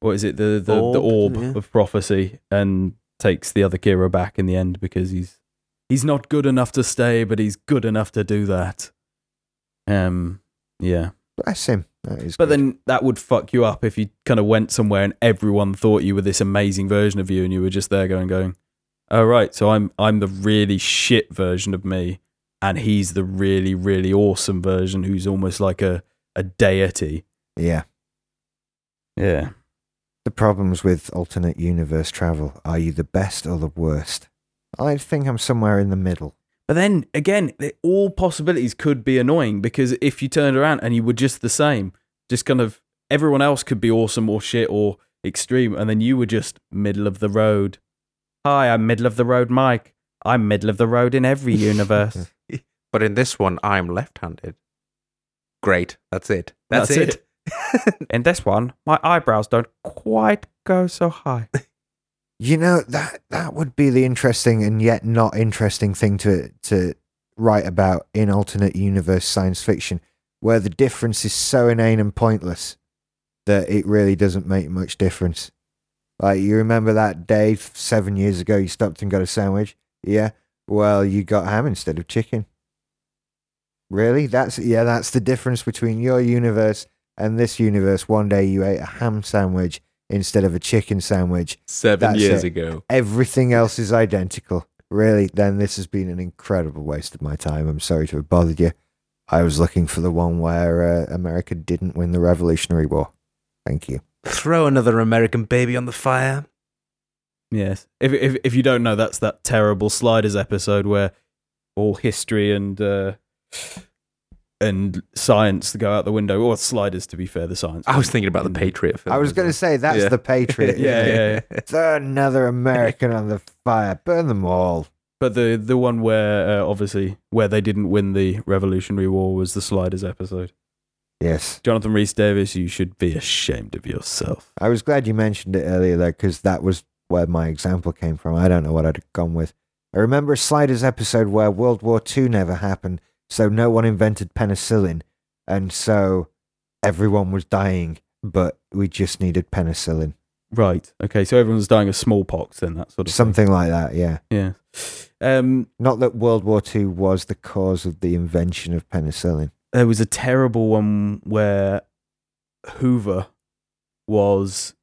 what is it the the Orb, the orb yeah. of prophecy and takes the other Kira back in the end because he's he's not good enough to stay, but he's good enough to do that. Um, yeah. Bless him. But good. then that would fuck you up if you kind of went somewhere and everyone thought you were this amazing version of you, and you were just there going, going, "Oh right, so I'm I'm the really shit version of me, and he's the really really awesome version who's almost like a a deity." yeah. Yeah, The problems with alternate universe travel are you the best or the worst? I think I'm somewhere in the middle. But then again, all possibilities could be annoying because if you turned around and you were just the same, just kind of everyone else could be awesome or shit or extreme, and then you were just middle of the road. Hi, I'm middle of the road, Mike. I'm middle of the road in every universe. But in this one, I'm left-handed. Great. That's it. That's, That's it. In this one, my eyebrows don't quite go so high. You know that that would be the interesting and yet not interesting thing to to write about in alternate universe science fiction, where the difference is so inane and pointless that it really doesn't make much difference. Like you remember that day seven years ago, you stopped and got a sandwich. Yeah, well, you got ham instead of chicken. Really? That's yeah. That's the difference between your universe and this universe. One day you ate a ham sandwich instead of a chicken sandwich Seven That's years it. ago. everything else is identical. Really, then this has been an incredible waste of my time. I'm sorry to have bothered you. I was looking for the one where uh, America didn't win the Revolutionary War. Thank you. Throw another American baby on the fire. Yes. If, if if you don't know, that's that terrible Sliders episode where all history and uh, and science to go out the window. Or Sliders, to be fair, the science. I was thinking about the Mm. Patriot film. I was going to say that's Yeah. the Patriot. Yeah, yeah, yeah. Throw another American on the fire. Burn them all. But the the one where uh, obviously where they didn't win the Revolutionary War was the Sliders episode. Yes. Jonathan Rhys Davies, you should be ashamed of yourself. I was glad you mentioned it earlier, though, because that was where my example came from. I don't know what I'd have gone with. I remember a Sliders episode where World War II never happened, so no one invented penicillin, and so everyone was dying, but we just needed penicillin. Right. Okay. So everyone's dying of smallpox, then that sort of thing. Something like that, yeah. Yeah. Um, Not that World War II was the cause of the invention of penicillin. there was a terrible one where Hoover was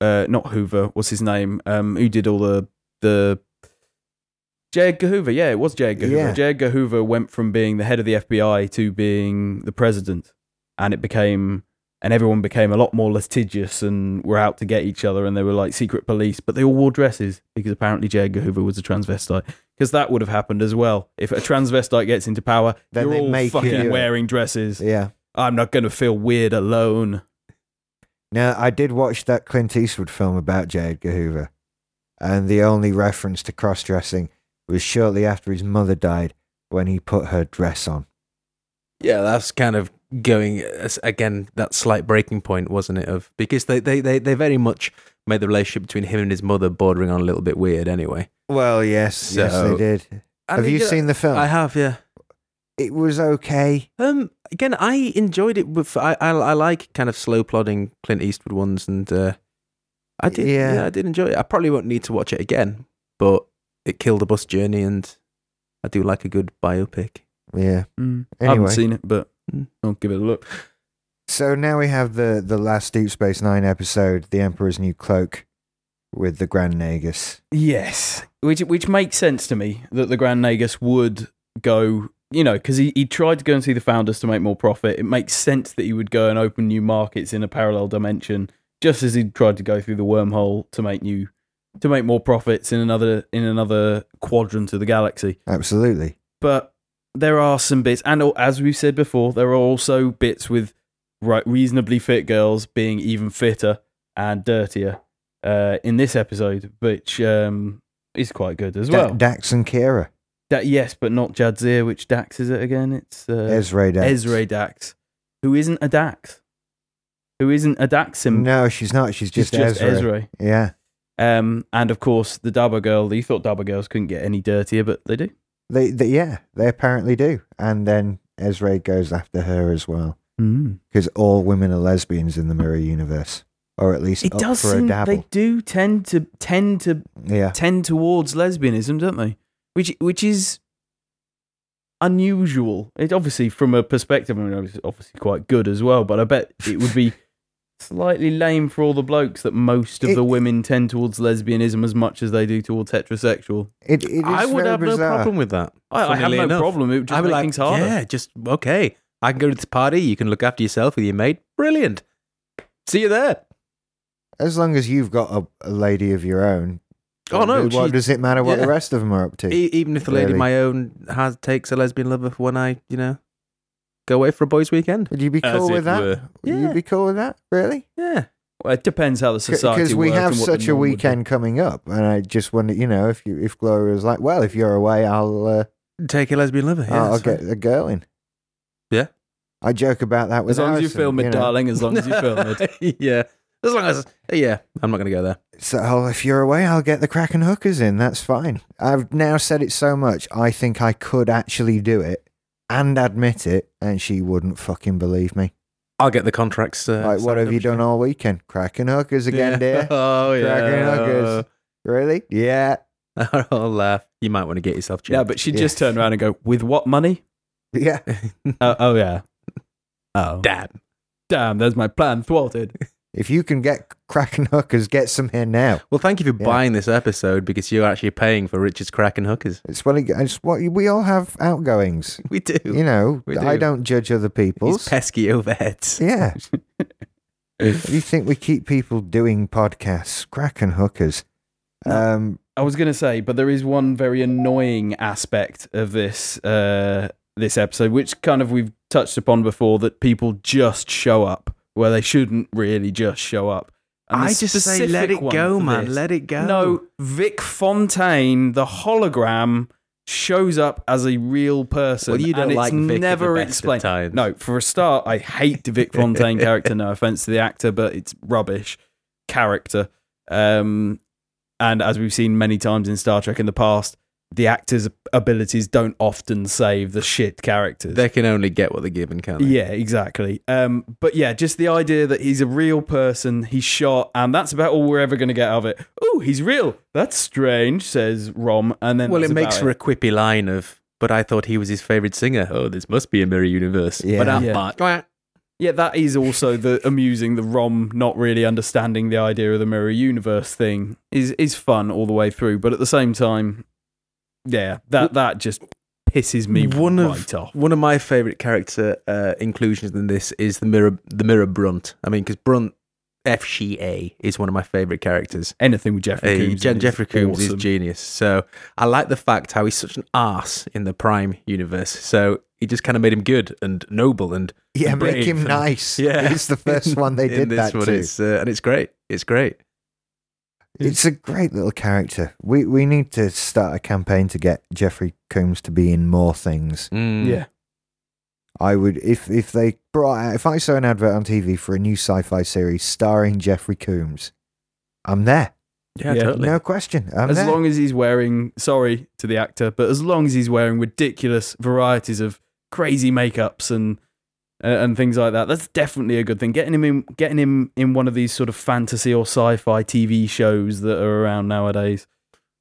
uh not Hoover, what's his name? Um who did all the the J. Edgar Hoover, yeah, it was J. Edgar Yeah. Hoover. J. Edgar Hoover went from being the head of the FBI to being the president. And it became and everyone became a lot more litigious and were out to get each other and they were like secret police, but they all wore dresses because apparently J. Edgar Hoover was a transvestite. Because that would have happened as well. If a transvestite gets into power, Then you're they all make fucking you- wearing dresses. Yeah. I'm not going to feel weird alone. Now, I did watch that Clint Eastwood film about J. Edgar Hoover, and the only reference to cross dressing was shortly after his mother died when he put her dress on. Yeah, that's kind of going again that slight breaking point, wasn't it? Of because they, they, they, they very much made the relationship between him and his mother bordering on a little bit weird. Anyway, Well, yes, yes, they did. Have you seen the film? I have, yeah. it was okay. Um, again, I enjoyed it. With I, I, I like kind of slow plodding Clint Eastwood ones, and uh, I did. Yeah. Yeah. I did enjoy it. I probably won't need to watch it again, but it killed a bus journey, and I do like a good biopic. Yeah. I Anyway. haven't seen it, but Mm. I'll give it a look. So now we have the the last Deep Space Nine episode, The Emperor's New Cloak, with the Grand Nagus. Yes, which which makes sense to me that the Grand Nagus would go you know, because he, he tried to go and see the founders to make more profit. It makes sense that he would go and open new markets in a parallel dimension, just as he tried to go through the wormhole to make new to make more profits in another in another quadrant of the galaxy. Absolutely. But there are some bits, and as we've said before, there are also bits with right reasonably fit girls being even fitter and dirtier uh, in this episode, which um, is quite good as well. Dax and Kira. Da- yes, but not Jadzia. Which Dax is it again? It's uh, Ezri Dax. Ezri Dax, who isn't a Dax, who isn't a Daxim. No, she's not. She's she's just, Ezri. Ezri. Yeah. Um, and of course the Dabo girl. You thought Dabo girls couldn't get any dirtier, but they do. They, they, yeah, they apparently do. And then Ezri goes after her as well. Mm. Because all women are lesbians in the mirror universe. Or at least It does for a seem dabble. they do tend to tend to Yeah. tend towards lesbianism, don't they? Which which is unusual. It obviously from a perspective, I mean, it's obviously quite good as well. But I bet it would be slightly lame for all the blokes that most of It- the women tend towards lesbianism as much as they do towards heterosexual. It, it is I would very have bizarre. no problem with that. I, I have no enough. problem. It would just I'd make like, things harder. yeah, just okay. I can go to this party. You can look after yourself with your mate. Brilliant. See you there. As long as you've got a, a lady of your own. Oh, no, What she- does it matter what yeah. the rest of them are up to? E- even if the lady Really? my own has takes a lesbian lover for when I, you know, go away for a boys' weekend. Would you be As cool it with that? were. Would Yeah. you be cool with that? Really? Yeah. Well, it depends how the society Because we works have and what the such a norm would be. weekend coming up, and I just wonder, you know, if you if Gloria was like, well, if you're away, I'll uh, Take a lesbian lover. Yeah, I'll that's get fine. a girl in. Yeah. I joke about that with As long as you Alison, film it, know. darling. As long as you film it. yeah. As long as, yeah, I'm not going to go there. So oh, if you're away, I'll get the Kraken hookers in. That's fine. I've now said it so much, I think I could actually do it and admit it, and she wouldn't fucking believe me. I'll get the contracts. Uh, like, what have you done all weekend? Cracking hookers again, Yeah. dear. Oh, Kraken yeah. hookers. Really? Yeah. I'll laugh. You might want to get yourself checked. Yeah, but she'd Yeah. just turn around and go, "With what money?" Yeah. Oh, oh yeah. Oh, Damn. damn! There's my plan thwarted. If you can get Kraken hookers, get some here now. Well, thank you for Yeah. buying this episode because you're actually paying for Richard's crack and hookers. It's what, it- it's what we all have outgoings. We do. You know, We I do. don't judge other These people's. pesky overheads. Yeah. you think we keep people doing podcasts, Kraken hookers? Um, I was gonna say, but there is one very annoying aspect of this uh, this episode, which kind of we've touched upon before, that people just show up where they shouldn't really just show up. And I just say, let it go, man. this- Let it go. No, Vic Fontaine, the hologram, shows up as a real person. Well, you don't and like it's Vic never the best of explained. times. No, for a start, I hate the Vic Fontaine character. No offense to the actor, but it's rubbish character. Um, and as we've seen many times in Star Trek in the past, the actors' abilities don't often save the shit characters. They can only get what they're given, can't they? Yeah, exactly. Um, but yeah, just the idea that he's a real person, he's shot, and that's about all we're ever going to get out of it. Oh, he's real. That's strange, says Rom. And then Well, it makes for a quippy line of, but I thought he was his favourite singer. Oh, this must be a mirror universe. Yeah. But I'm Yeah. not. Yeah, that is also the amusing. The Rom not really understanding the idea of the mirror universe thing is is fun all the way through, but at the same time, yeah, that that just pisses me one of off. one of my favorite character uh, inclusions in this is the mirror the mirror Brunt. I mean, because Brunt F she A is one of my favorite characters. Anything with Jeffrey Uh, Combs, Jen in is Jeffrey Combs awesome. is genius. So I like the fact how he's such an ass in the Prime universe. So he just kind of made him good and noble and yeah, make him and- nice. yeah. It's the first one they in did this that one, to. It's, uh, and it's great. It's great. It's a great little character. We we need to start a campaign to get Jeffrey Combs to be in more things. Mm. Yeah, I would if if they brought out, if I saw an advert on TV for a new sci-fi series starring Jeffrey Combs, I'm there. yeah, Yeah. totally. No question. I'm as there. long as he's wearing sorry to the actor, but as long as he's wearing ridiculous varieties of crazy makeups and and things like that, that's definitely a good thing. Getting him in, getting him in one of these sort of fantasy or sci-fi TV shows that are around nowadays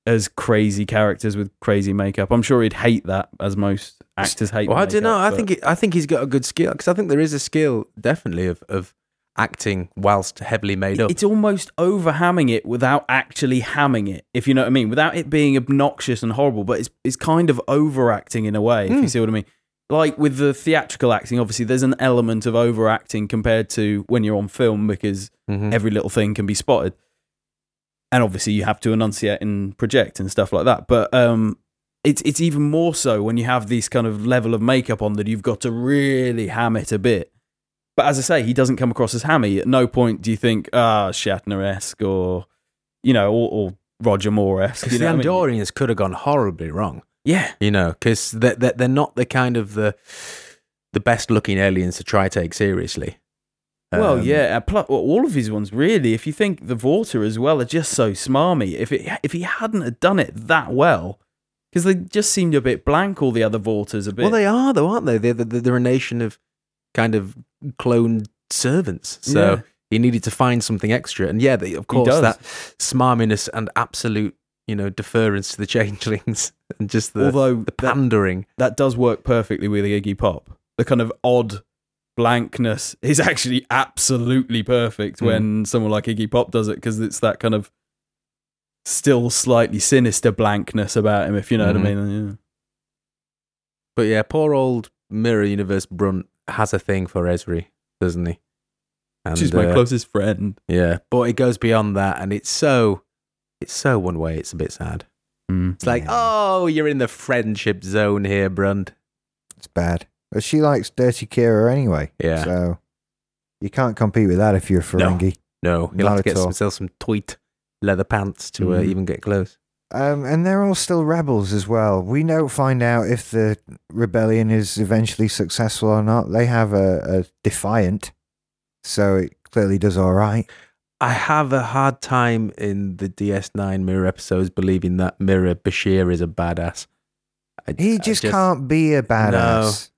as crazy characters with crazy makeup. I'm sure he'd hate that, as most actors hate. Well, I don't know. I think it, I think he's got a good skill because I think there is a skill definitely of of acting whilst heavily made up. It's almost overhamming it without actually hamming it, if you know what I mean, without it being obnoxious and horrible. But it's it's kind of overacting in a way, if you Mm. see what I mean. Like with the theatrical acting, obviously there's an element of overacting compared to when you're on film because Mhm. every little thing can be spotted. And obviously you have to enunciate and project and stuff like that. But um it's it's even more so when you have this kind of level of makeup on that you've got to really ham it a bit. But as I say, he doesn't come across as hammy. At no point do you think, ah, Shatner esque or you know, or, or Roger Moore esque. Because You know the what I mean? Andorians could have gone horribly wrong, Yeah. you know, because they're, they're, they're not the kind of the the best looking aliens to try take seriously. Well, Um, yeah, pl- all of his ones really. If you think the Vorta as well are just so smarmy. If it if he hadn't have done it that well, because they just seemed a bit blank. All the other Vortas a bit. Well, they are though, aren't they? They're, they're, they're a nation of kind of cloned servants. So Yeah. he needed to find something extra, and yeah, they, of course that smarminess and absolute, you know, deference to the changelings and just the Although the that, pandering. that does work perfectly with Iggy Pop. The kind of odd blankness is actually absolutely perfect Mm. when someone like Iggy Pop does it because it's that kind of still slightly sinister blankness about him. If you know Mhm. what I mean. Yeah. But yeah, poor old Mirror Universe Brunt has a thing for Ezri, doesn't he? And, She's my uh, closest friend. Yeah, but it goes beyond that, and it's so, it's so one way. It's a bit sad. It's like, Yeah. oh, you're in the friendship zone here, Brunt. It's bad. But she likes Dirty Kira anyway. Yeah. So you can't compete with that if you're a No. Ferengi. No, he'll Not have to get himself some tweet leather pants to uh, Mhm. even get close. Um, and they're all still rebels as well. We don't find out if the rebellion is eventually successful or not. They have a, a defiant, so it clearly does all right. I have a hard time in the DS9 Mirror episodes believing that Mirror Bashir is a badass. I, He I just, can't be a badass.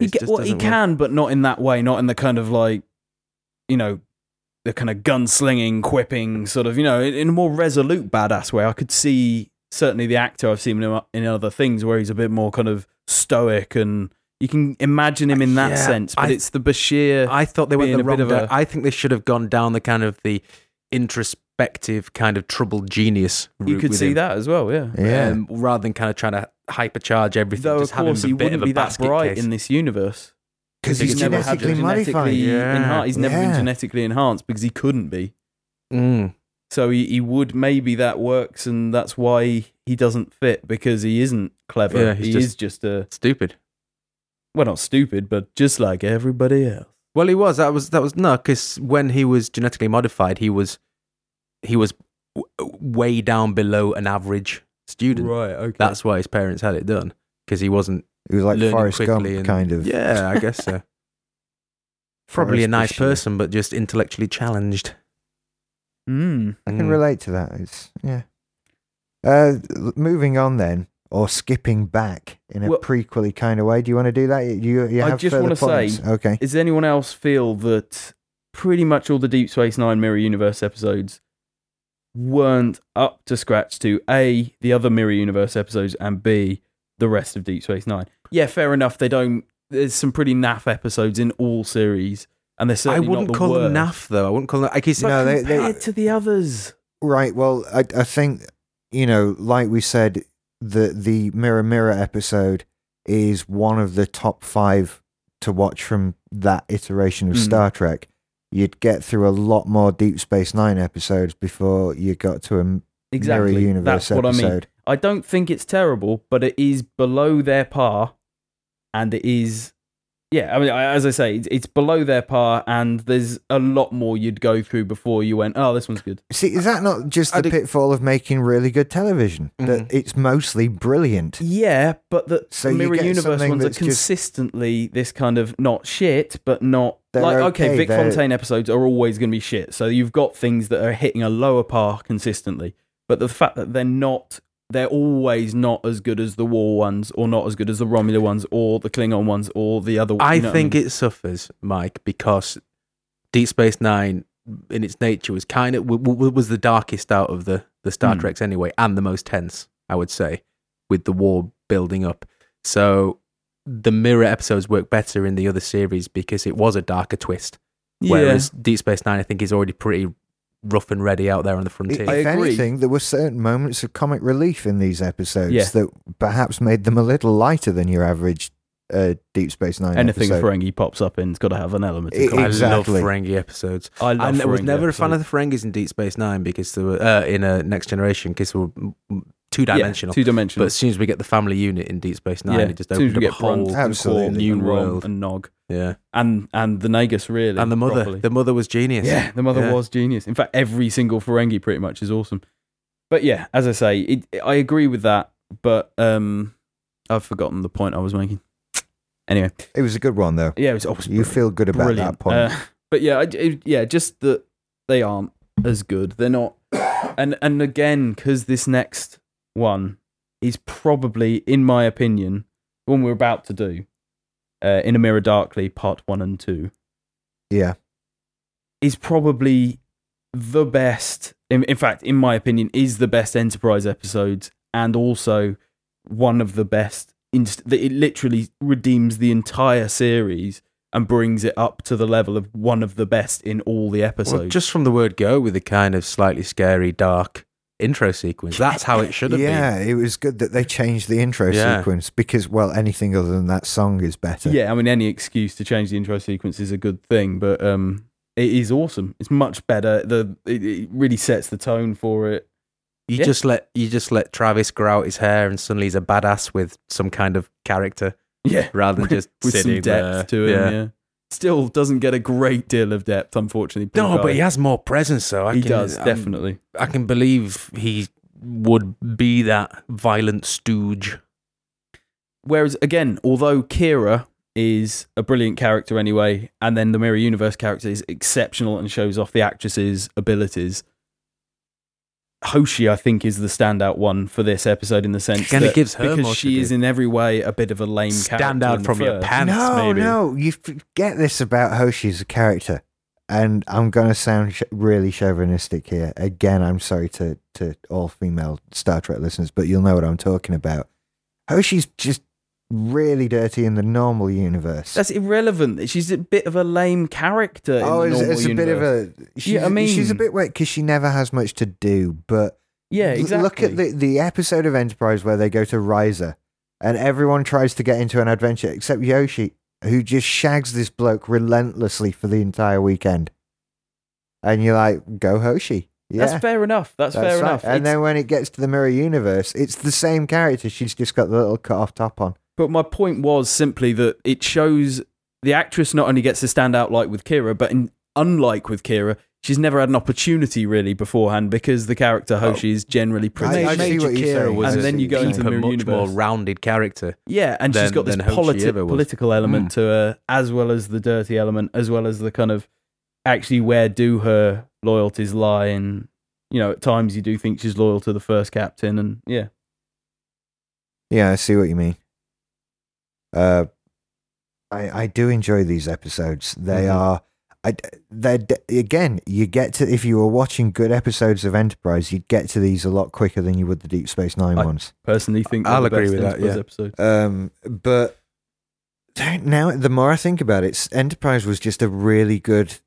it He, ca- well, he doesn't work. can, but not in that way. Not in the kind of like, you know, the kind of gunslinging, quipping sort of, you know, in, in a more resolute badass way. I could see certainly the actor I've seen him in other things where he's a bit more kind of stoic and you can imagine him in that Yeah, sense. But I- it's the Bashir. I thought they went the a wrong bit of di- a- I think they should have gone down the kind of the introspective kind of troubled genius. you could with see him, that as well, yeah. Yeah. um, rather than kind of trying to hypercharge everything. Though just of have him course a he bit wouldn't of a be that bright case. in this universe. Because He's he's never had genetically been genetically Yeah. enhanced. He's never been genetically enhanced because he couldn't be. Mm. So he, he would maybe that works, and that's why he doesn't fit because he isn't clever. Yeah, he's he just- is just a Stupid. Well, not stupid, but just like everybody else. Well, he was. That was that was no, because when he was genetically modified, he was he was w- way down below an average student. Right. Okay. That's why his parents had it done because he wasn't He was like learning Forrest Gump, and- kind of. Yeah, I guess so. Probably a nice person, but just intellectually challenged. mm. I can Mm. relate to that. It's yeah. Uh, moving on then, or skipping back in a Well- prequely kind of way. Do you want to do that? You you I just wanna say- okay. Does anyone else feel that pretty much all the Deep Space Nine Mirror Universe episodes weren't up to scratch to a the other Mirror Universe episodes and b the rest of Deep Space Nine? Yeah, fair enough. They don't. There's some pretty naff episodes in all series, and they're certainly I wouldn't not the call worst. them naff though. I wouldn't call them. I guess But No, they- they- compared to the others, Right. Well, I I think you know, like we said, the the Mirror Mirror episode is one of the top five to watch from that iteration of Mm. Star Trek. You'd get through a lot more Deep Space Nine episodes before you got to a exactly. Mirror Universe That's what I mean. episode. I don't think it's terrible, but it is below their par, and it is, yeah. I mean, as I say, it's, it's below their par, and there's a lot more you'd go through before you went, oh, this one's good. See, is that not just I the pitfall of making really good television? That Mhm. it's mostly brilliant. Yeah, but the So Mirror Universe ones are that's just- consistently this kind of not shit, but not They're like okay. okay, Vic they're- Fontaine episodes are always going to be shit. So you've got things that are hitting a lower par consistently, but the fact that they're not, they're always not as good as the War ones, or not as good as the Romulan ones, or the Klingon ones, or the other. I you know what think mean? it suffers, Mike, because Deep Space Nine, in its nature, was kind of w- w- was the darkest out of the the Star Hmm. Treks anyway, and the most tense, I would say, with the war building up. So the mirror episodes work better in the other series because it was a darker twist. yeah. Whereas Deep Space Nine, I think, is already pretty rough and ready out there on the frontier. I if agree. anything, there were certain moments of comic relief in these episodes Yeah. that perhaps made them a little lighter than your average a Deep Space Nine Anything episode. Ferengi pops up in, it's got to have an element of It- comedy. I love Ferengi episodes. I love I was Ferengi never a fan of the Ferengis in Deep Space Nine because they were uh, in a Next Generation because they were two dimensional. Two dimensional. but as soon as we get the family unit in Deep Space Nine, yeah, it just as soon as opened we up a get Brunt whole and Absolutely. Quark new world. and Nog yeah. and and the Nagus really And the mother, properly. the mother was genius. Yeah, the mother Yeah. was genius. In fact, every single Ferengi pretty much is awesome. But yeah, as I say, it, I agree with that. But um, I've forgotten the point I was making. Anyway, It was a good one though. yeah, it was, it was You feel good about brilliant. that point. Uh, but yeah, I, it- yeah, just that they aren't as good. They're not, and and again, because this next one is probably, in my opinion, the one we're about to do, uh, in a mirror darkly, part one and two yeah. is probably the best. In, in fact, in my opinion, is the best Enterprise episodes, and also one of the best. Inst- that it literally redeems the entire series and brings it up to the level of one of the best in all the episodes. Well, just from the word go, with a kind of slightly scary, dark intro sequence. That's how it should have yeah, been. Yeah, it was good that they changed the intro Yeah. sequence because, well, anything other than that song is better. yeah, I mean, any excuse to change the intro sequence is a good thing, but um, it is awesome. It's much better. The it, it really sets the tone for it. You Yeah. just let you just let Travis grow out his hair, and suddenly he's a badass with some kind of character, Yeah, rather than just with sitting some depth there. to him. Yeah. Yeah. Still doesn't get a great deal of depth, unfortunately. poor No, guy. but he has more presence, though. I he can, does I'm- definitely. I can believe he would be that violent stooge. Whereas again, although Kira is a brilliant character anyway, and then the Mirror Universe character is exceptional and shows off the actress's abilities. Hoshi, I think, is the standout one for this episode in the sense Kinda that gives her because she is do. in every way a bit of a lame character. Stand character out in the from your first. pants, no, maybe. no, you forget this about Hoshi as a character, and I'm going to sound sh- really chauvinistic here. Again, I'm sorry to to all female Star Trek listeners, but you'll know what I'm talking about. Hoshi's just really dirty in the normal universe. That's irrelevant. She's a bit of a lame character. oh, it's, it's a bit of a. She's, Yeah, I mean, she's a bit wet because she never has much to do. But yeah, exactly. look at the the episode of Enterprise where they go to Risa, and everyone tries to get into an adventure except Hoshi, who just shags this bloke relentlessly for the entire weekend. And you're like, go Hoshi. Yeah, That's fair enough. That's, that's fair right. enough. And It's- then when it gets to the mirror universe, it's the same character. She's just got the little cut off top on. But my point was simply that it shows the actress not only gets to stand out like with Kira, but in, unlike with Kira, she's never had an opportunity really beforehand because the character oh, Hoshi is generally pretty. I- I see what you're Kira was And then you go into deeper, the much mirror more rounded character. yeah, and she's got this politi- political element hmm. to her, as well as the dirty element, as well as the kind of actually where do her loyalties lie. And you know, at times you do think she's loyal to the first captain, and yeah, Yeah, I see what you mean. Uh, I I do enjoy these episodes. They Mhm. are. I, they're again. You get to if you were watching good episodes of Enterprise, you'd get to these a lot quicker than you would the Deep Space Nine I- ones. personally think I'll the agree best with that, yeah. episode. Um, but now the more I think about it, Enterprise was just a really good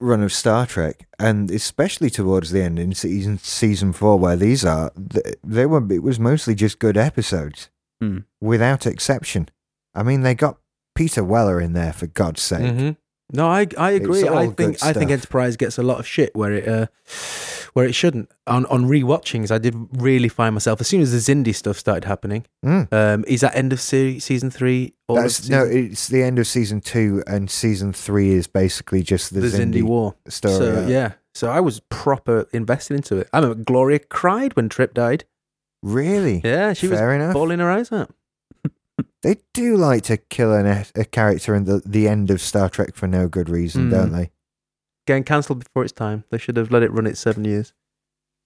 run of Star Trek, and especially towards the end in season season four, where these are, th- they were. It was mostly just good episodes, Hmm. without exception. I mean, they got Peter Weller in there for God's sake. Mhm. No, I I agree. I think I think. Enterprise gets a lot of shit where it uh, where it shouldn't. On on rewatchings, I did really find myself as soon as the Xindi stuff started happening. Mm. Um, is that end of se- season three? That's, no, it's the end of season two, and season three is basically just the, the Xindi, Xindi War. story. so arc. yeah, so I was proper invested into it. I remember Gloria cried when Trip died. Really? Yeah, she was Fair enough. bawling her eyes out. They do like to kill an, a character in the, the end of Star Trek for no good reason, Mm. don't they? Getting cancelled before its time. They should have let it run its seven years.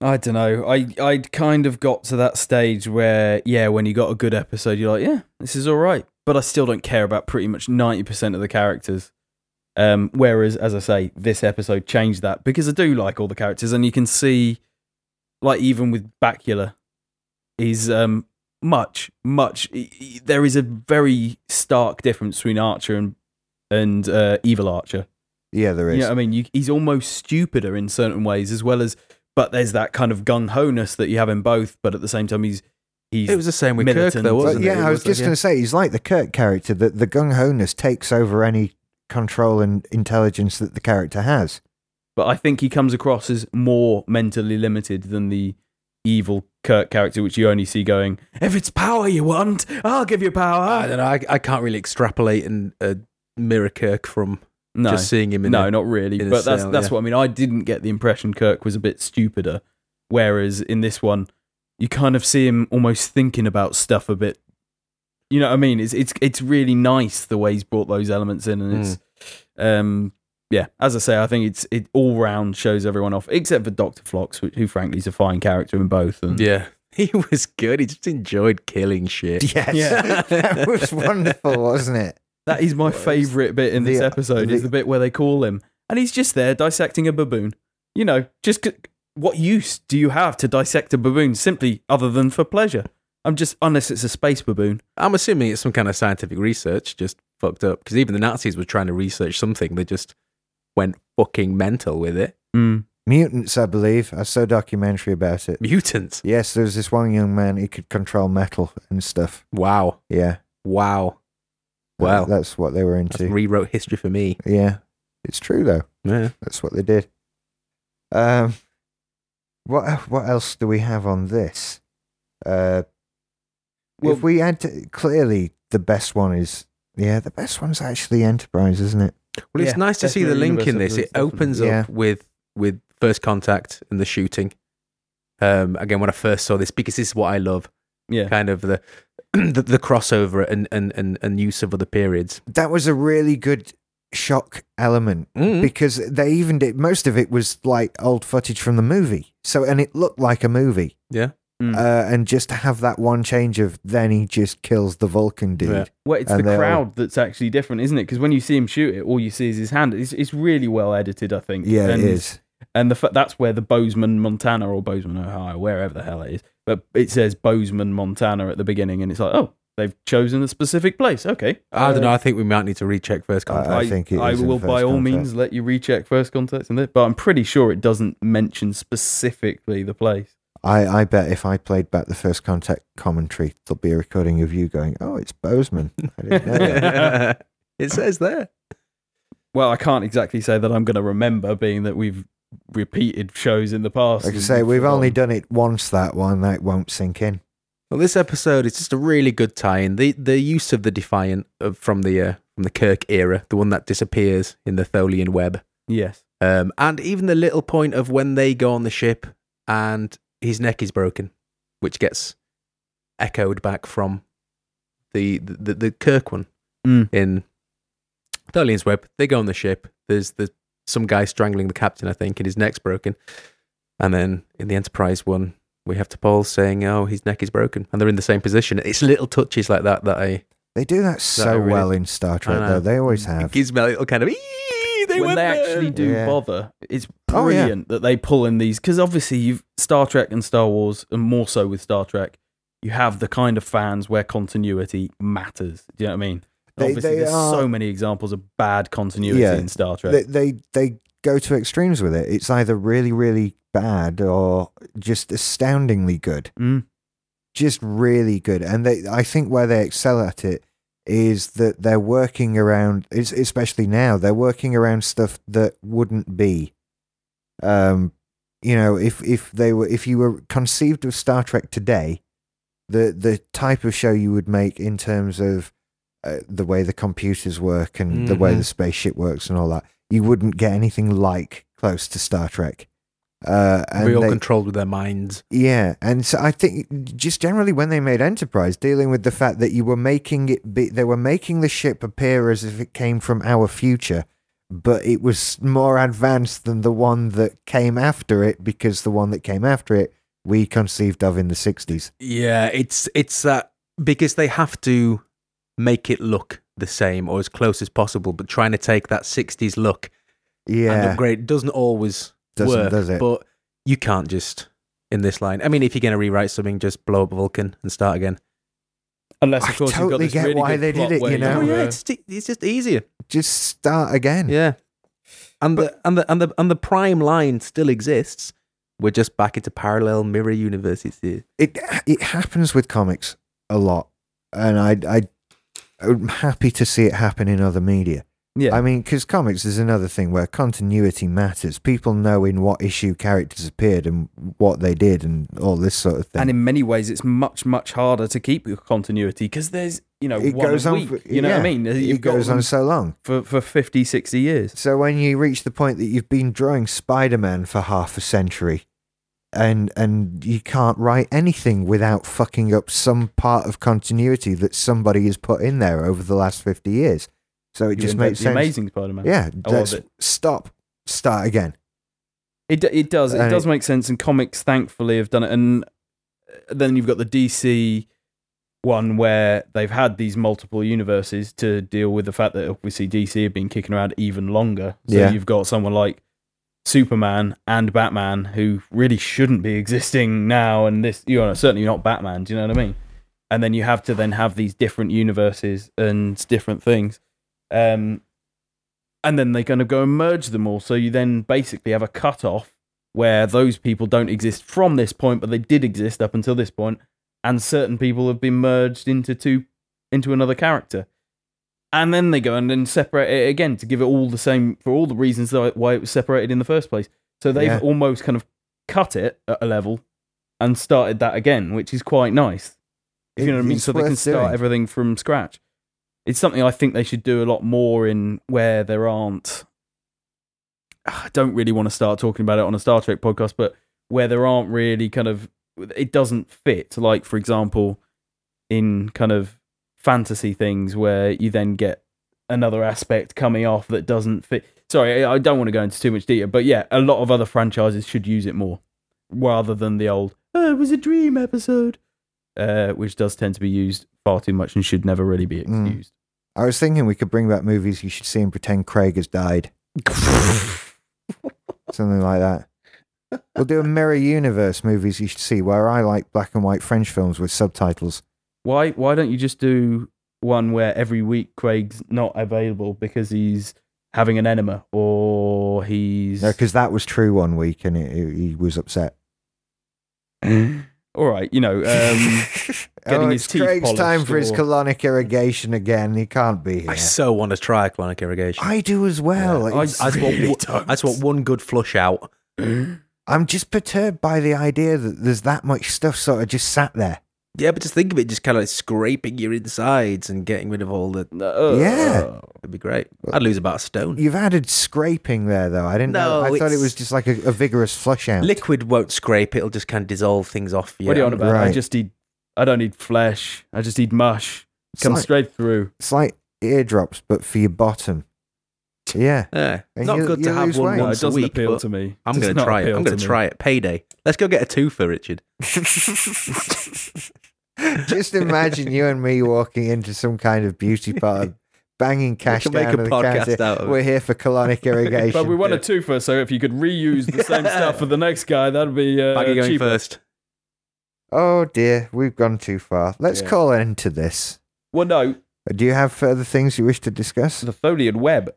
I don't know. I I kind of got to that stage where yeah, when you got a good episode, you're like, yeah, this is all right. But I still don't care about pretty much ninety percent of the characters. Um, whereas, as I say, this episode changed that because I do like all the characters, and you can see, like even with Bakula, he's um much much. There is a very stark difference between Archer and and uh, Evil Archer. Yeah, there is. You know I mean? You, he's almost stupider in certain ways, as well as, but there's that kind of gung ho ness that you have in both, but at the same time, he's he's It was the same with Kirk, militant. though, wasn't it? yeah, It I was was just like, going to say he's like the Kirk character that the gung ho ness takes over any control and intelligence that the character has. but I think he comes across as more mentally limited than the evil Kirk character, which you only see going, "If it's power you want, I'll give you power." I don't know. I, I can't really extrapolate and uh, mirror Kirk from no, just seeing him in no, a- not really. But that's cell, that's yeah. what I mean. I didn't get the impression Kirk was a bit stupider, whereas in this one, you kind of see him almost thinking about stuff a bit. You know what I mean? It's it's it's really nice the way he's brought those elements in, and it's um yeah. As I say, I think it's it all round shows everyone off, except for Doctor Phlox, who, who frankly is a fine character in both. And Yeah. He was good. He just enjoyed killing shit. Yes, Yeah. that was wonderful, wasn't it? That is my favourite bit in this The- episode. is the- the bit where they call him, and he's just there dissecting a baboon. You know, just c- what use do you have to dissect a baboon simply other than for pleasure? I'm just unless it's a space baboon. I'm assuming it's some kind of scientific research, just fucked up. Because even the Nazis were trying to research something. They just went fucking mental with it. Mm. Mutants, I believe. I saw a documentary about it. Mutants. Yes, there was this one young man. He could control metal and stuff. Wow. Yeah. Wow. That- Wow. that's what they were into. rewrote history for me. yeah, it's true though. Yeah. That's what they did. Um, what what else do we have on this? Uh, Well- if we had to, clearly the best one is yeah, the best one's actually Enterprise, isn't it? Well, it's Yeah, nice to see the link in this. It episodes, opens definitely. up with with first contact and the shooting. Um, again, when I first saw this, because this is what I love, Yeah, kind of the the, the crossover and, and, and, and use of other periods. That was a really good shock element Mm. because they even did most of it was like old footage from the movie. So and it looked like a movie. Yeah. Mm. Uh, and just to have that one change of then he just kills the Vulcan dude. Yeah. well, it's the they'll- crowd that's actually different, isn't it? Because when you see him shoot it, all you see is his hand. It's, it's really well edited, I think. Yeah, and, it is. And the fa- that's where the Bozeman, Montana, or Bozeman, Ohio, wherever the hell it is, but it says Bozeman, Montana at the beginning, and it's like, oh, they've chosen a specific place. Okay, I don't Uh, know. I think we might need to recheck first I- contact. I think it I is in will First by all Contact. means let you recheck first contact in there, but I'm pretty sure it doesn't mention specifically the place. I, I bet if I played back the first contact commentary, there'll be a recording of you going, "Oh, it's Bozeman." I didn't know that. it says there. Well, I can't exactly say that I'm going to remember, being that we've repeated shows in the past. Like I and say, we've only done it once. That one that won't sink in. Well, this episode is just a really good tie-in. The the use of the Defiant of, from the uh, from the Kirk era, the one that disappears in the Tholian web, Yes. um, and even the little point of when they go on the ship and his neck is broken, which gets echoed back from the the, the, Kirk one Mm. in Tholian's web. They go on the ship. There's the some guy strangling the captain, I think, and his neck's broken. And then in the Enterprise one, we have T'Pol saying, "Oh, his neck is broken," and they're in the same position. It's little touches like that that I They do that so really- well in Star Trek, though. They always it have. gives me a little kind of. "Ee, They when went they there." actually do Yeah. bother, it's Oh, yeah. brilliant that they pull in these because obviously you've Star Trek and Star Wars, and more so with Star Trek, you have the kind of fans where continuity matters. Do you know what I mean? They- obviously, they there's are- so many examples of bad continuity Yeah. in Star Trek. They, they they go to extremes with it. It's either really really bad or just astoundingly good. Mm. Just really good. And they I think where they excel at it is that they're working around especially now they're working around stuff that wouldn't be um you know if if they were if you were conceived of Star Trek today the the type of show you would make in terms of uh, the way the computers work and the way Mhm. the spaceship works and all that you wouldn't get anything like close to Star Trek uh and Real they- controlled with their minds. yeah, and so I think just generally when they made Enterprise, dealing with the fact that you were making it, be, they were making the ship appear as if it came from our future, but it was more advanced than the one that came after it because the one that came after it we conceived of in the sixties. Yeah, it's it's that because they have to make it look the same or as close as possible, but trying to take that '60s look yeah. and upgrade doesn't always Doesn't, work. does it? But you can't just in this line. I mean, if you're going to rewrite something, just blow up Vulcan and start again. Unless, I of course, totally you've got this get really why good they did plot it, where you know? Oh yeah, it's it's just easier. just start again. Yeah, and the and the and the and the prime line still exists. we're just back into parallel mirror universes here. it it happens with comics a lot, and I I I'm happy to see it happen in other media. Yeah. I mean, because comics is another thing where continuity matters. People know in what issue characters appeared and what they did and all this sort of thing. and in many ways, it's much much harder to keep your continuity because there's you know it one goes on. week. For, you know what I mean? You've It goes on so long. for for 50, 60 years. So when you reach the point that you've been drawing Spider-Man for half a century, and and you can't write anything without fucking up some part of continuity that somebody has put in there over the last fifty years. So it You just makes the sense. Amazing Spider-Man. Yeah, I let's stop, start again. It it does it And does make sense, and comics thankfully have done it. And uh, then you've got the DC one where they've had these multiple universes to deal with the fact that obviously DC have been kicking around even longer. So Yeah. you've got someone like Superman and Batman who really shouldn't be existing now, and this you know certainly not Batman. Do you know what I mean? And then you have to then have these different universes and different things. Um, and then they're going to go and merge them all. So you then basically have a cut off where those people don't exist from this point, but they did exist up until this point, and certain people have been merged into two into another character. And then they go and then separate it again to give it all the same for all the reasons that why it was separated in the first place. So they've Yeah. almost kind of cut it at a level and started that again, which is quite nice. You know what I mean? So they can start doing. everything from scratch. It's something I think they should do a lot more in where there aren't. I don't really want to start talking about it on a Star Trek podcast, but where there aren't really kind of. It doesn't fit. Like, for example, in kind of fantasy things where you then get another aspect coming off that doesn't fit. Sorry, I don't want to go into too much detail, but yeah, a lot of other franchises should use it more rather than the old, oh, it was a dream episode, uh, which does tend to be used far too much and should never really be Mm. I was thinking we could bring back movies you should see and pretend Craig has died. Something like that. We'll do a mirror universe movies you should see where I like black and white French films with subtitles. Why, why don't you just do one where every week Craig's not available because he's having an enema or he's. No, because that was true one week and it, it- he was upset. All right, you know, um, getting oh, his it's teeth Craig's time polished for his colonic irrigation again. He can't be here. I so want to try colonic irrigation. I do as well. Yeah, I- I just, really want, don't. I just want one good flush out. I'm just perturbed by the idea that there's that much stuff sort of just sat there. Yeah, but just think of it, just kind of like scraping your insides and getting rid of all the. Uh, Yeah. It'd be great. I'd lose about a stone. You've added scraping there, though. I didn't know. No, I thought it was just like a, a vigorous flush out. Liquid won't scrape; it'll just kind of dissolve things off. You what are you on about? I just need. I don't need flesh. I just need mush. It's Come like, straight through. it's like eardrops, but for your bottom. Yeah. Yeah, And not you- good you to have lose one weight. No, it doesn't week. appeal but to me. I'm going to try it. I'm going to me. try it. Payday. Let's go get a twofer, Richard. Just imagine you and me walking into some kind of beauty parlor, banging cash can make down a on the podcast counter. out of. We're here for colonic irrigation. But we want a twofer, so if you could reuse the same stuff for the next guy, that'd be uh, Baggy going cheaper. first. Oh dear, we've gone too far. Let's Yeah. call an end to this. Well, no, uh, Do you have further things you wish to discuss? the Tholian web.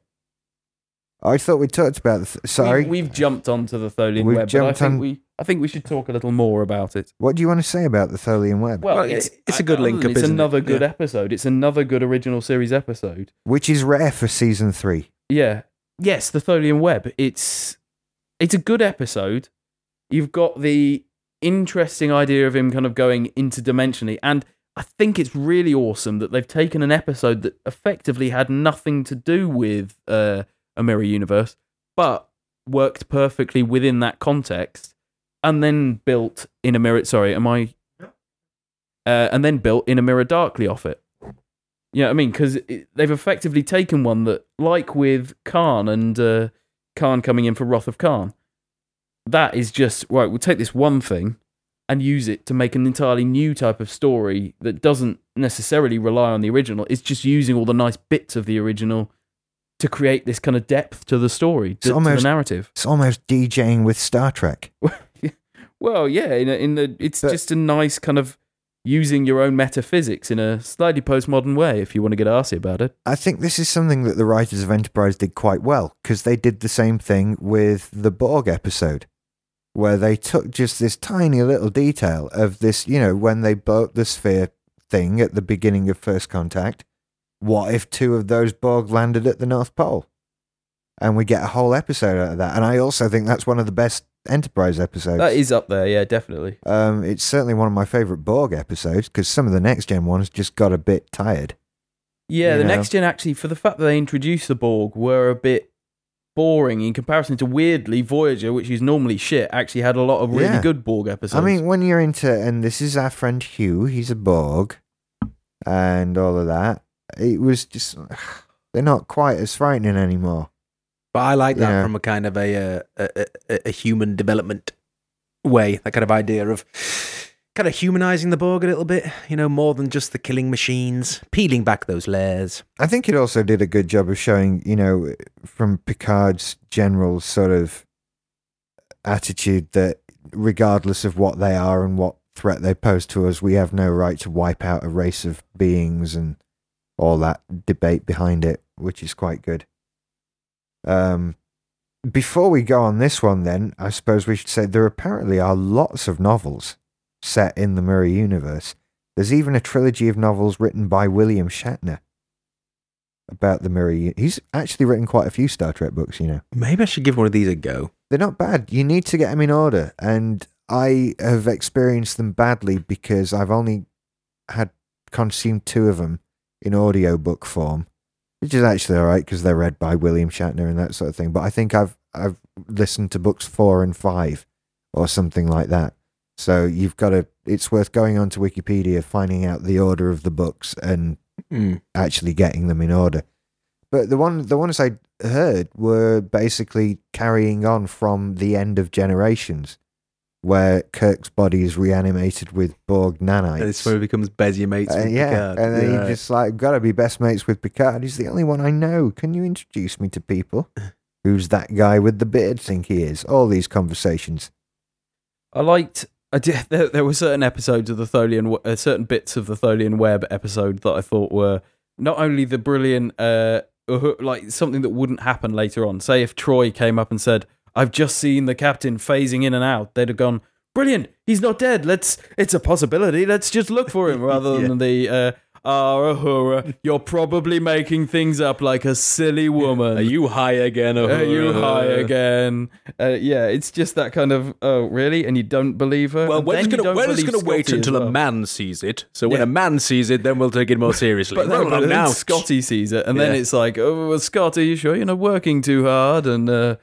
I thought we talked about the. Th- sorry. we've, we've jumped onto the Tholian We've web, but I jumped think on- we, I think we should talk a little more about it. what do you want to say about the Tholian web? Well, Well, it's- it's a good other link up, It's isn't it? another good Yeah. episode. It's another good original series episode. Which is rare for season three. Yeah. Yes, the Tholian Web. It's it's a good episode. You've got the interesting idea of him kind of going interdimensionally, and I think it's really awesome that they've taken an episode that effectively had nothing to do with uh, a mirror universe, but worked perfectly within that context, and then built in a mirror. Sorry, am I? Uh, and then built in a mirror darkly off it. You know what I mean? Because they've effectively taken one that, like with Khan and uh, Khan coming in for Wrath of Khan, that is just, right, we'll take this one thing and use it to make an entirely new type of story that doesn't necessarily rely on the original. It's just using all the nice bits of the original to create this kind of depth to the story, It's to, to almost- the narrative. It's almost DJing with Star Trek. Well, yeah, in, a, in the, it's But- just a nice kind of using your own metaphysics in a slightly postmodern way, if you want to get arsy about it. I think this is something that the writers of Enterprise did quite well because they did the same thing with the Borg episode. Where they took just this tiny little detail of this, you know, when they built the sphere thing at the beginning of First Contact. What if two of those Borg landed at the North Pole? And we get a whole episode out of that. And I also think that's one of the best Enterprise episodes. That is up there, yeah, definitely. Um, it's certainly one of my favourite Borg episodes because some of the next gen ones just got a bit tired. Yeah, the know? next gen actually, for the fact that they introduced the Borg, were a bit boring in comparison to weirdly Voyager, which is normally shit. Actually, had a lot of really Yeah. good Borg episodes. I mean, when you're into, and this is our friend Hugh, he's a Borg, and all of that, it was just, they're not quite as frightening anymore. But I like that Yeah. from a kind of a, uh, a, a a human development way. That kind of idea of kind of humanizing the Borg a little bit. You know, more than just the killing machines, peeling back those layers. I think it also did a good job of showing, you know, from Picard's general sort of attitude that regardless of what they are and what threat they pose to us, we have no right to wipe out a race of beings and all that debate behind it, which is quite good. Um, before we go on this one, then, I suppose we should say there apparently are lots of novels set in the Mirror universe. There's even a trilogy of novels written by William Shatner about the Mirror. He's actually written quite a few Star Trek books, you know. Maybe I should give one of these a go. They're not bad. You need to get them in order. And I have experienced them badly because I've only had consumed two of them in audiobook form, which is actually all right because they're read by William Shatner and that sort of thing. But I think I've I've listened to books four and five or something like that. So you've got to. It's worth going onto Wikipedia, finding out the order of the books, and Mm. actually getting them in order. But the one the ones I heard were basically carrying on from the end of Generations, where Kirk's body is reanimated with Borg nanites. And it's where he becomes Bezier mates Uh, with yeah, Picard. and then Yeah. he just like gotta be best mates with Picard. He's the only one I know. Can you introduce me to people? Who's that guy with the beard? Think he is? All these conversations. I liked. I did. There, there were certain episodes of the Tholian, uh, certain bits of the Tholian Web episode that I thought were not only the brilliant, uh, uh, like something that wouldn't happen later on. Say if Troi came up and said, "I've just seen the captain phasing in and out," they'd have gone, "Brilliant! He's not dead. Let's. It's a possibility. Let's just look for him." Rather than the. Uh, Ah, Uhura, you're probably making things up like a silly woman. Are you high again? Or Are you high again? Uh, yeah, it's just that kind of oh really, and you don't believe her. Well, we're just gonna we're just gonna wait until well. a man sees it. So when Yeah. a man sees it, then we'll take it more seriously. But then, but now, Scotty sees it, and then it's like, oh, well, Scotty, you sure you're not working too hard? And uh,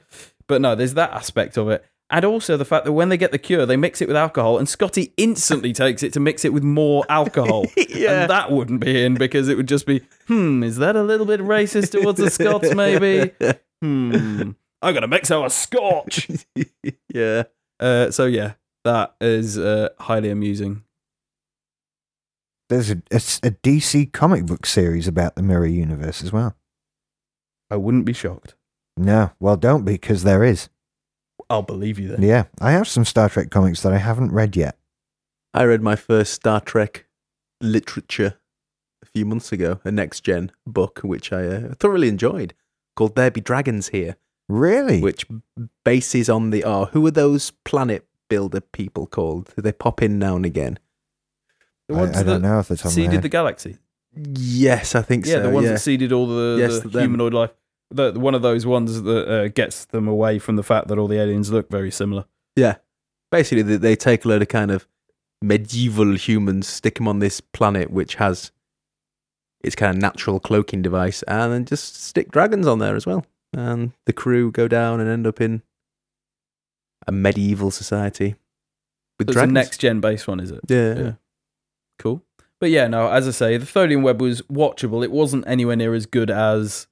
but no, there's that aspect of it, and also the fact that when they get the cure, they mix it with alcohol, and Scotty instantly takes it to mix it with more alcohol. Yeah. and that wouldn't be in because it would just be, hmm, is that a little bit racist towards the Scots? Maybe. Hmm. I'm gonna mix our scotch. yeah. Uh, so yeah, that is uh, highly amusing. There's a DC comic book series about the Mirror Universe as well. I wouldn't be shocked. No, well, don't be because there is. I'll believe you then. Yeah, I have some Star Trek comics that I haven't read yet. I read my first Star Trek literature a few months ago, a next gen book, which I uh, thoroughly enjoyed, called There Be Dragons Here, Really? which bases on the. Oh, who are those planet builder people called? They pop in now and again. The I, ones I don't that know off the top of my seeded the galaxy. Yes, I think Yeah, so. Yeah, the ones yeah. that seeded all the, Yes, the humanoid life. The, one of those ones that uh, gets them away from the fact that all the aliens look very similar. Yeah. Basically, they, they take a load of kind of medieval humans, stick them on this planet, which has its kind of natural cloaking device, and then just stick dragons on there as well. And the crew go down and end up in a medieval society with It's a dragons. next gen based one, is it? yeah. Yeah. Cool. But yeah, no, as I say, the Tholian Web was watchable. It wasn't anywhere near as good as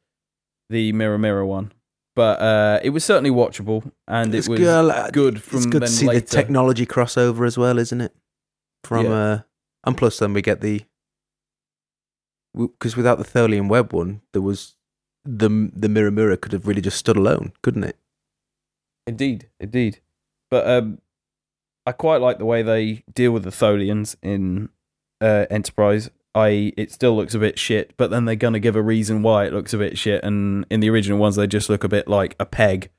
the Mirror Mirror one. But uh, it was certainly watchable, and it was good, uh, good from It's good then to see later. the technology crossover as well, isn't it? From Yeah. uh, and plus then we get the because without the Tholian web one, there was the the mirror mirror could have really just stood alone, couldn't it? Indeed, indeed. But um, I quite like the way they deal with the Tholians in uh, Enterprise. I it still looks a bit shit, but then they're gonna give a reason why it looks a bit shit. And in the original ones, they just look a bit like a peg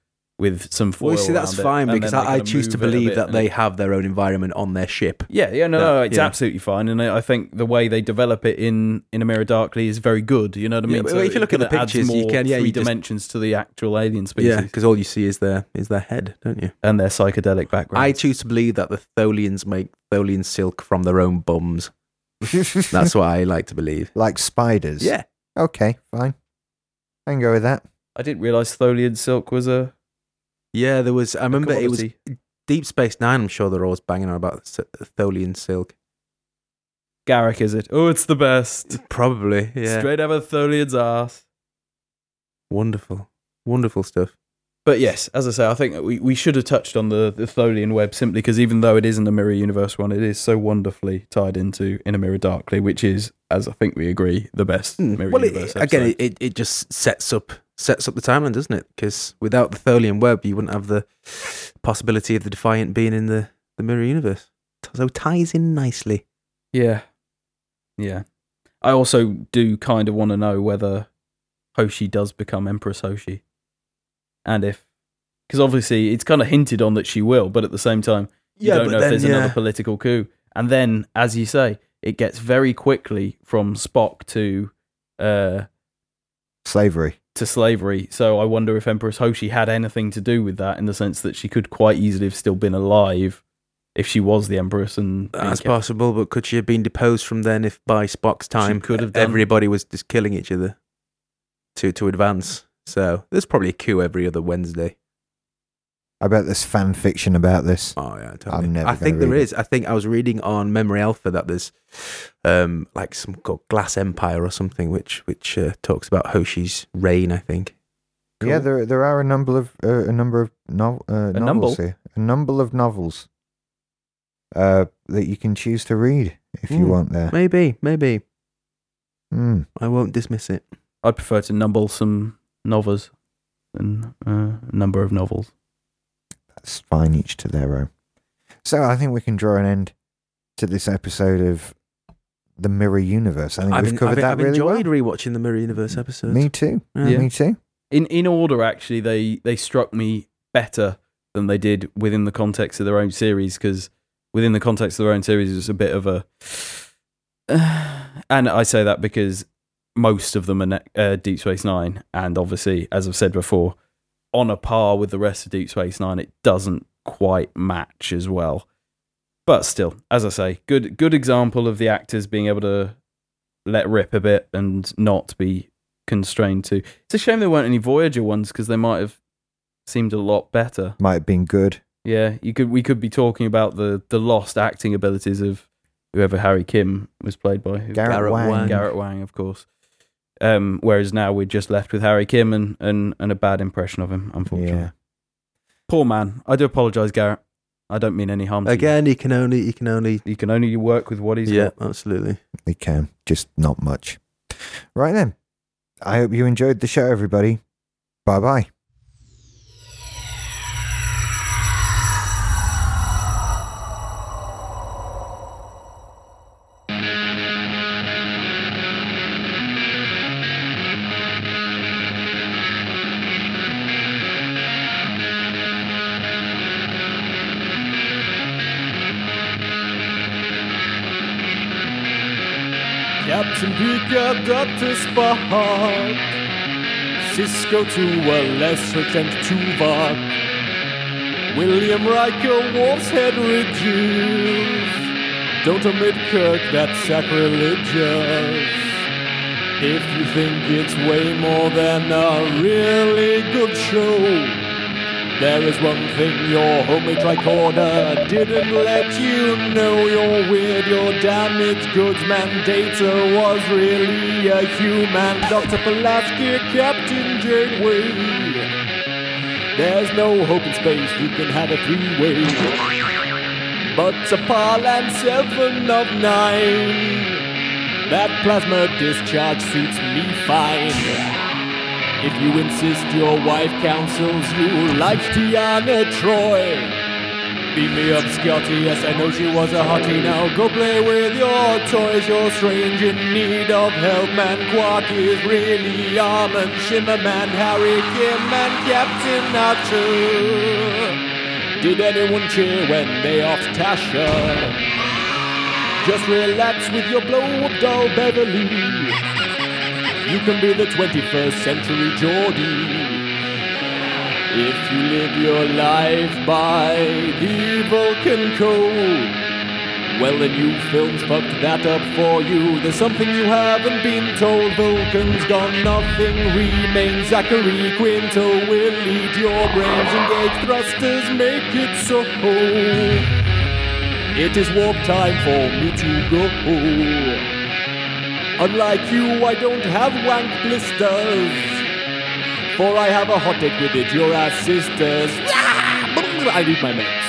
with some foil. Well, see, that's around it, fine because I, I choose to move it a believe that they have their own environment on their ship. Yeah, yeah, no, Yeah, no, it's know. absolutely fine, and I I think the way they develop it in in A Mirror Darkly is very good. You know what I Yeah, mean? but So if you look at the pictures, you can- yeah, you three just- dimensions to the actual alien species Yeah, because all you see is their is their head, don't you? and their psychedelic background. I choose to believe that the Tholians make Tholian silk from their own bums. That's what I like to believe. like spiders. Yeah, Okay, fine. I can go with that. I didn't realize Tholian silk was a. yeah. There was. I remember it was. Deep Space Nine. I'm sure they're always banging on about Tholian silk. Garak, is it? Oh, it's the best. Probably. Yeah. Straight out of Tholian's ass. Wonderful, wonderful stuff. But yes, as I say, I think we, we should have touched on the, the Tholian web simply because even though it isn't a Mirror Universe one, it is so wonderfully tied into In a Mirror Darkly, which is, as I think we agree, the best Mirror Hmm. Well, Universe it, again, it, it, just sets up sets up the timeline, doesn't it? Because without the Tholian web, you wouldn't have the possibility of the Defiant being in the, the mirror universe. So it ties in nicely. Yeah. Yeah. I also do kind of want to know whether Hoshi does become Empress Hoshi. And if. Because obviously it's kind of hinted on that she will, but at the same time, you don't know if there's another political coup. And then, as you say, it gets very quickly from Spock to. Uh, Slavery. to slavery. So I wonder if Empress Hoshi had anything to do with that in the sense that she could quite easily have still been alive if she was the Empress and That's kept- possible, but could she have been deposed from then if by Spock's time could have done. everybody was just killing each other to to advance? So there's probably a coup every other Wednesday. I bet there's fan fiction about this. Oh yeah, totally. I'm never I think gonna there it. is. I think I was reading on Memory Alpha that there's um like some called Glass Empire or something which which uh, talks about Hoshi's reign. I think. Yeah, there there are a number of uh, a number of nov- uh, A novels number? here. A number of novels uh, that you can choose to read if you Hmm. want. There. Maybe, maybe Hmm. I won't dismiss it. I'd prefer to numble some novels and uh, a number of novels. That's fine, each to their own. So I think we can draw an end to this episode of the Mirror Universe. I think I've, we've en- covered I've, that I've really well. I've enjoyed rewatching the Mirror Universe episodes. Me too. Yeah. Me too. In in order, actually, they they struck me better than they did within the context of their own series because within the context of their own series, it's a bit of a. and I say that because most of them are ne- uh, Deep Space Nine, and obviously, as I've said before, on a par with the rest of Deep Space Nine, it doesn't quite match as well. But still, as I say, good good example of the actors being able to let rip a bit and not be constrained to. It's a shame there weren't any Voyager ones because they might have seemed a lot better. Might have been good. Yeah, you could we could be talking about the the lost acting abilities of whoever Harry Kim was played by. Garrett, Garrett Wang. Wang. Garrett Wang, of course. Um, whereas now we're just left with Harry Kim and, and, and a bad impression of him, unfortunately. Yeah. Poor man. I do apologise, Garrett. I don't mean any harm to Again, you can only he can only you. You can only work with what he's yeah, got. absolutely. We can. Just not much. Right then. I hope you enjoyed the show, everybody. Bye bye. Captain Picard, Dr. Spock, Sisko to a lesser extent Tuvok, William Riker, Worf's Head Ridges. Don't omit Kirk, that's sacrilegious. If you think it's way more than a really good show, there is one thing your homemade tricorder didn't let you know. You're weird, your damaged goods man data was really a human. Dr. Pulaski, Captain Janeway. There's no hope in space, you can have a three-way. But a pal and seven of nine. That plasma discharge suits me fine. If you insist your wife counsels you like Deanna Troi, Beat me up, Scotty. Yes, I know she was a hottie. Now go play with your toys. You're strange in need of help. Man, Quark is really Armin, Shimerman, Harry, Kim, and Captain Archer. Did anyone cheer when they offed Tasha? Just relax with your blow up doll, Beverly. You can be the 21st century Geordi. If you live your life by the Vulcan code, well, the new film's fucked that up for you. There's something you haven't been told. Vulcan's gone, nothing remains. Zachary Quinto will lead your brains. Engage thrusters, make it so. It is warp time for me to go. Unlike you, I don't have wank blisters. For I have a hot dick with it, your ass sisters. I need my meds.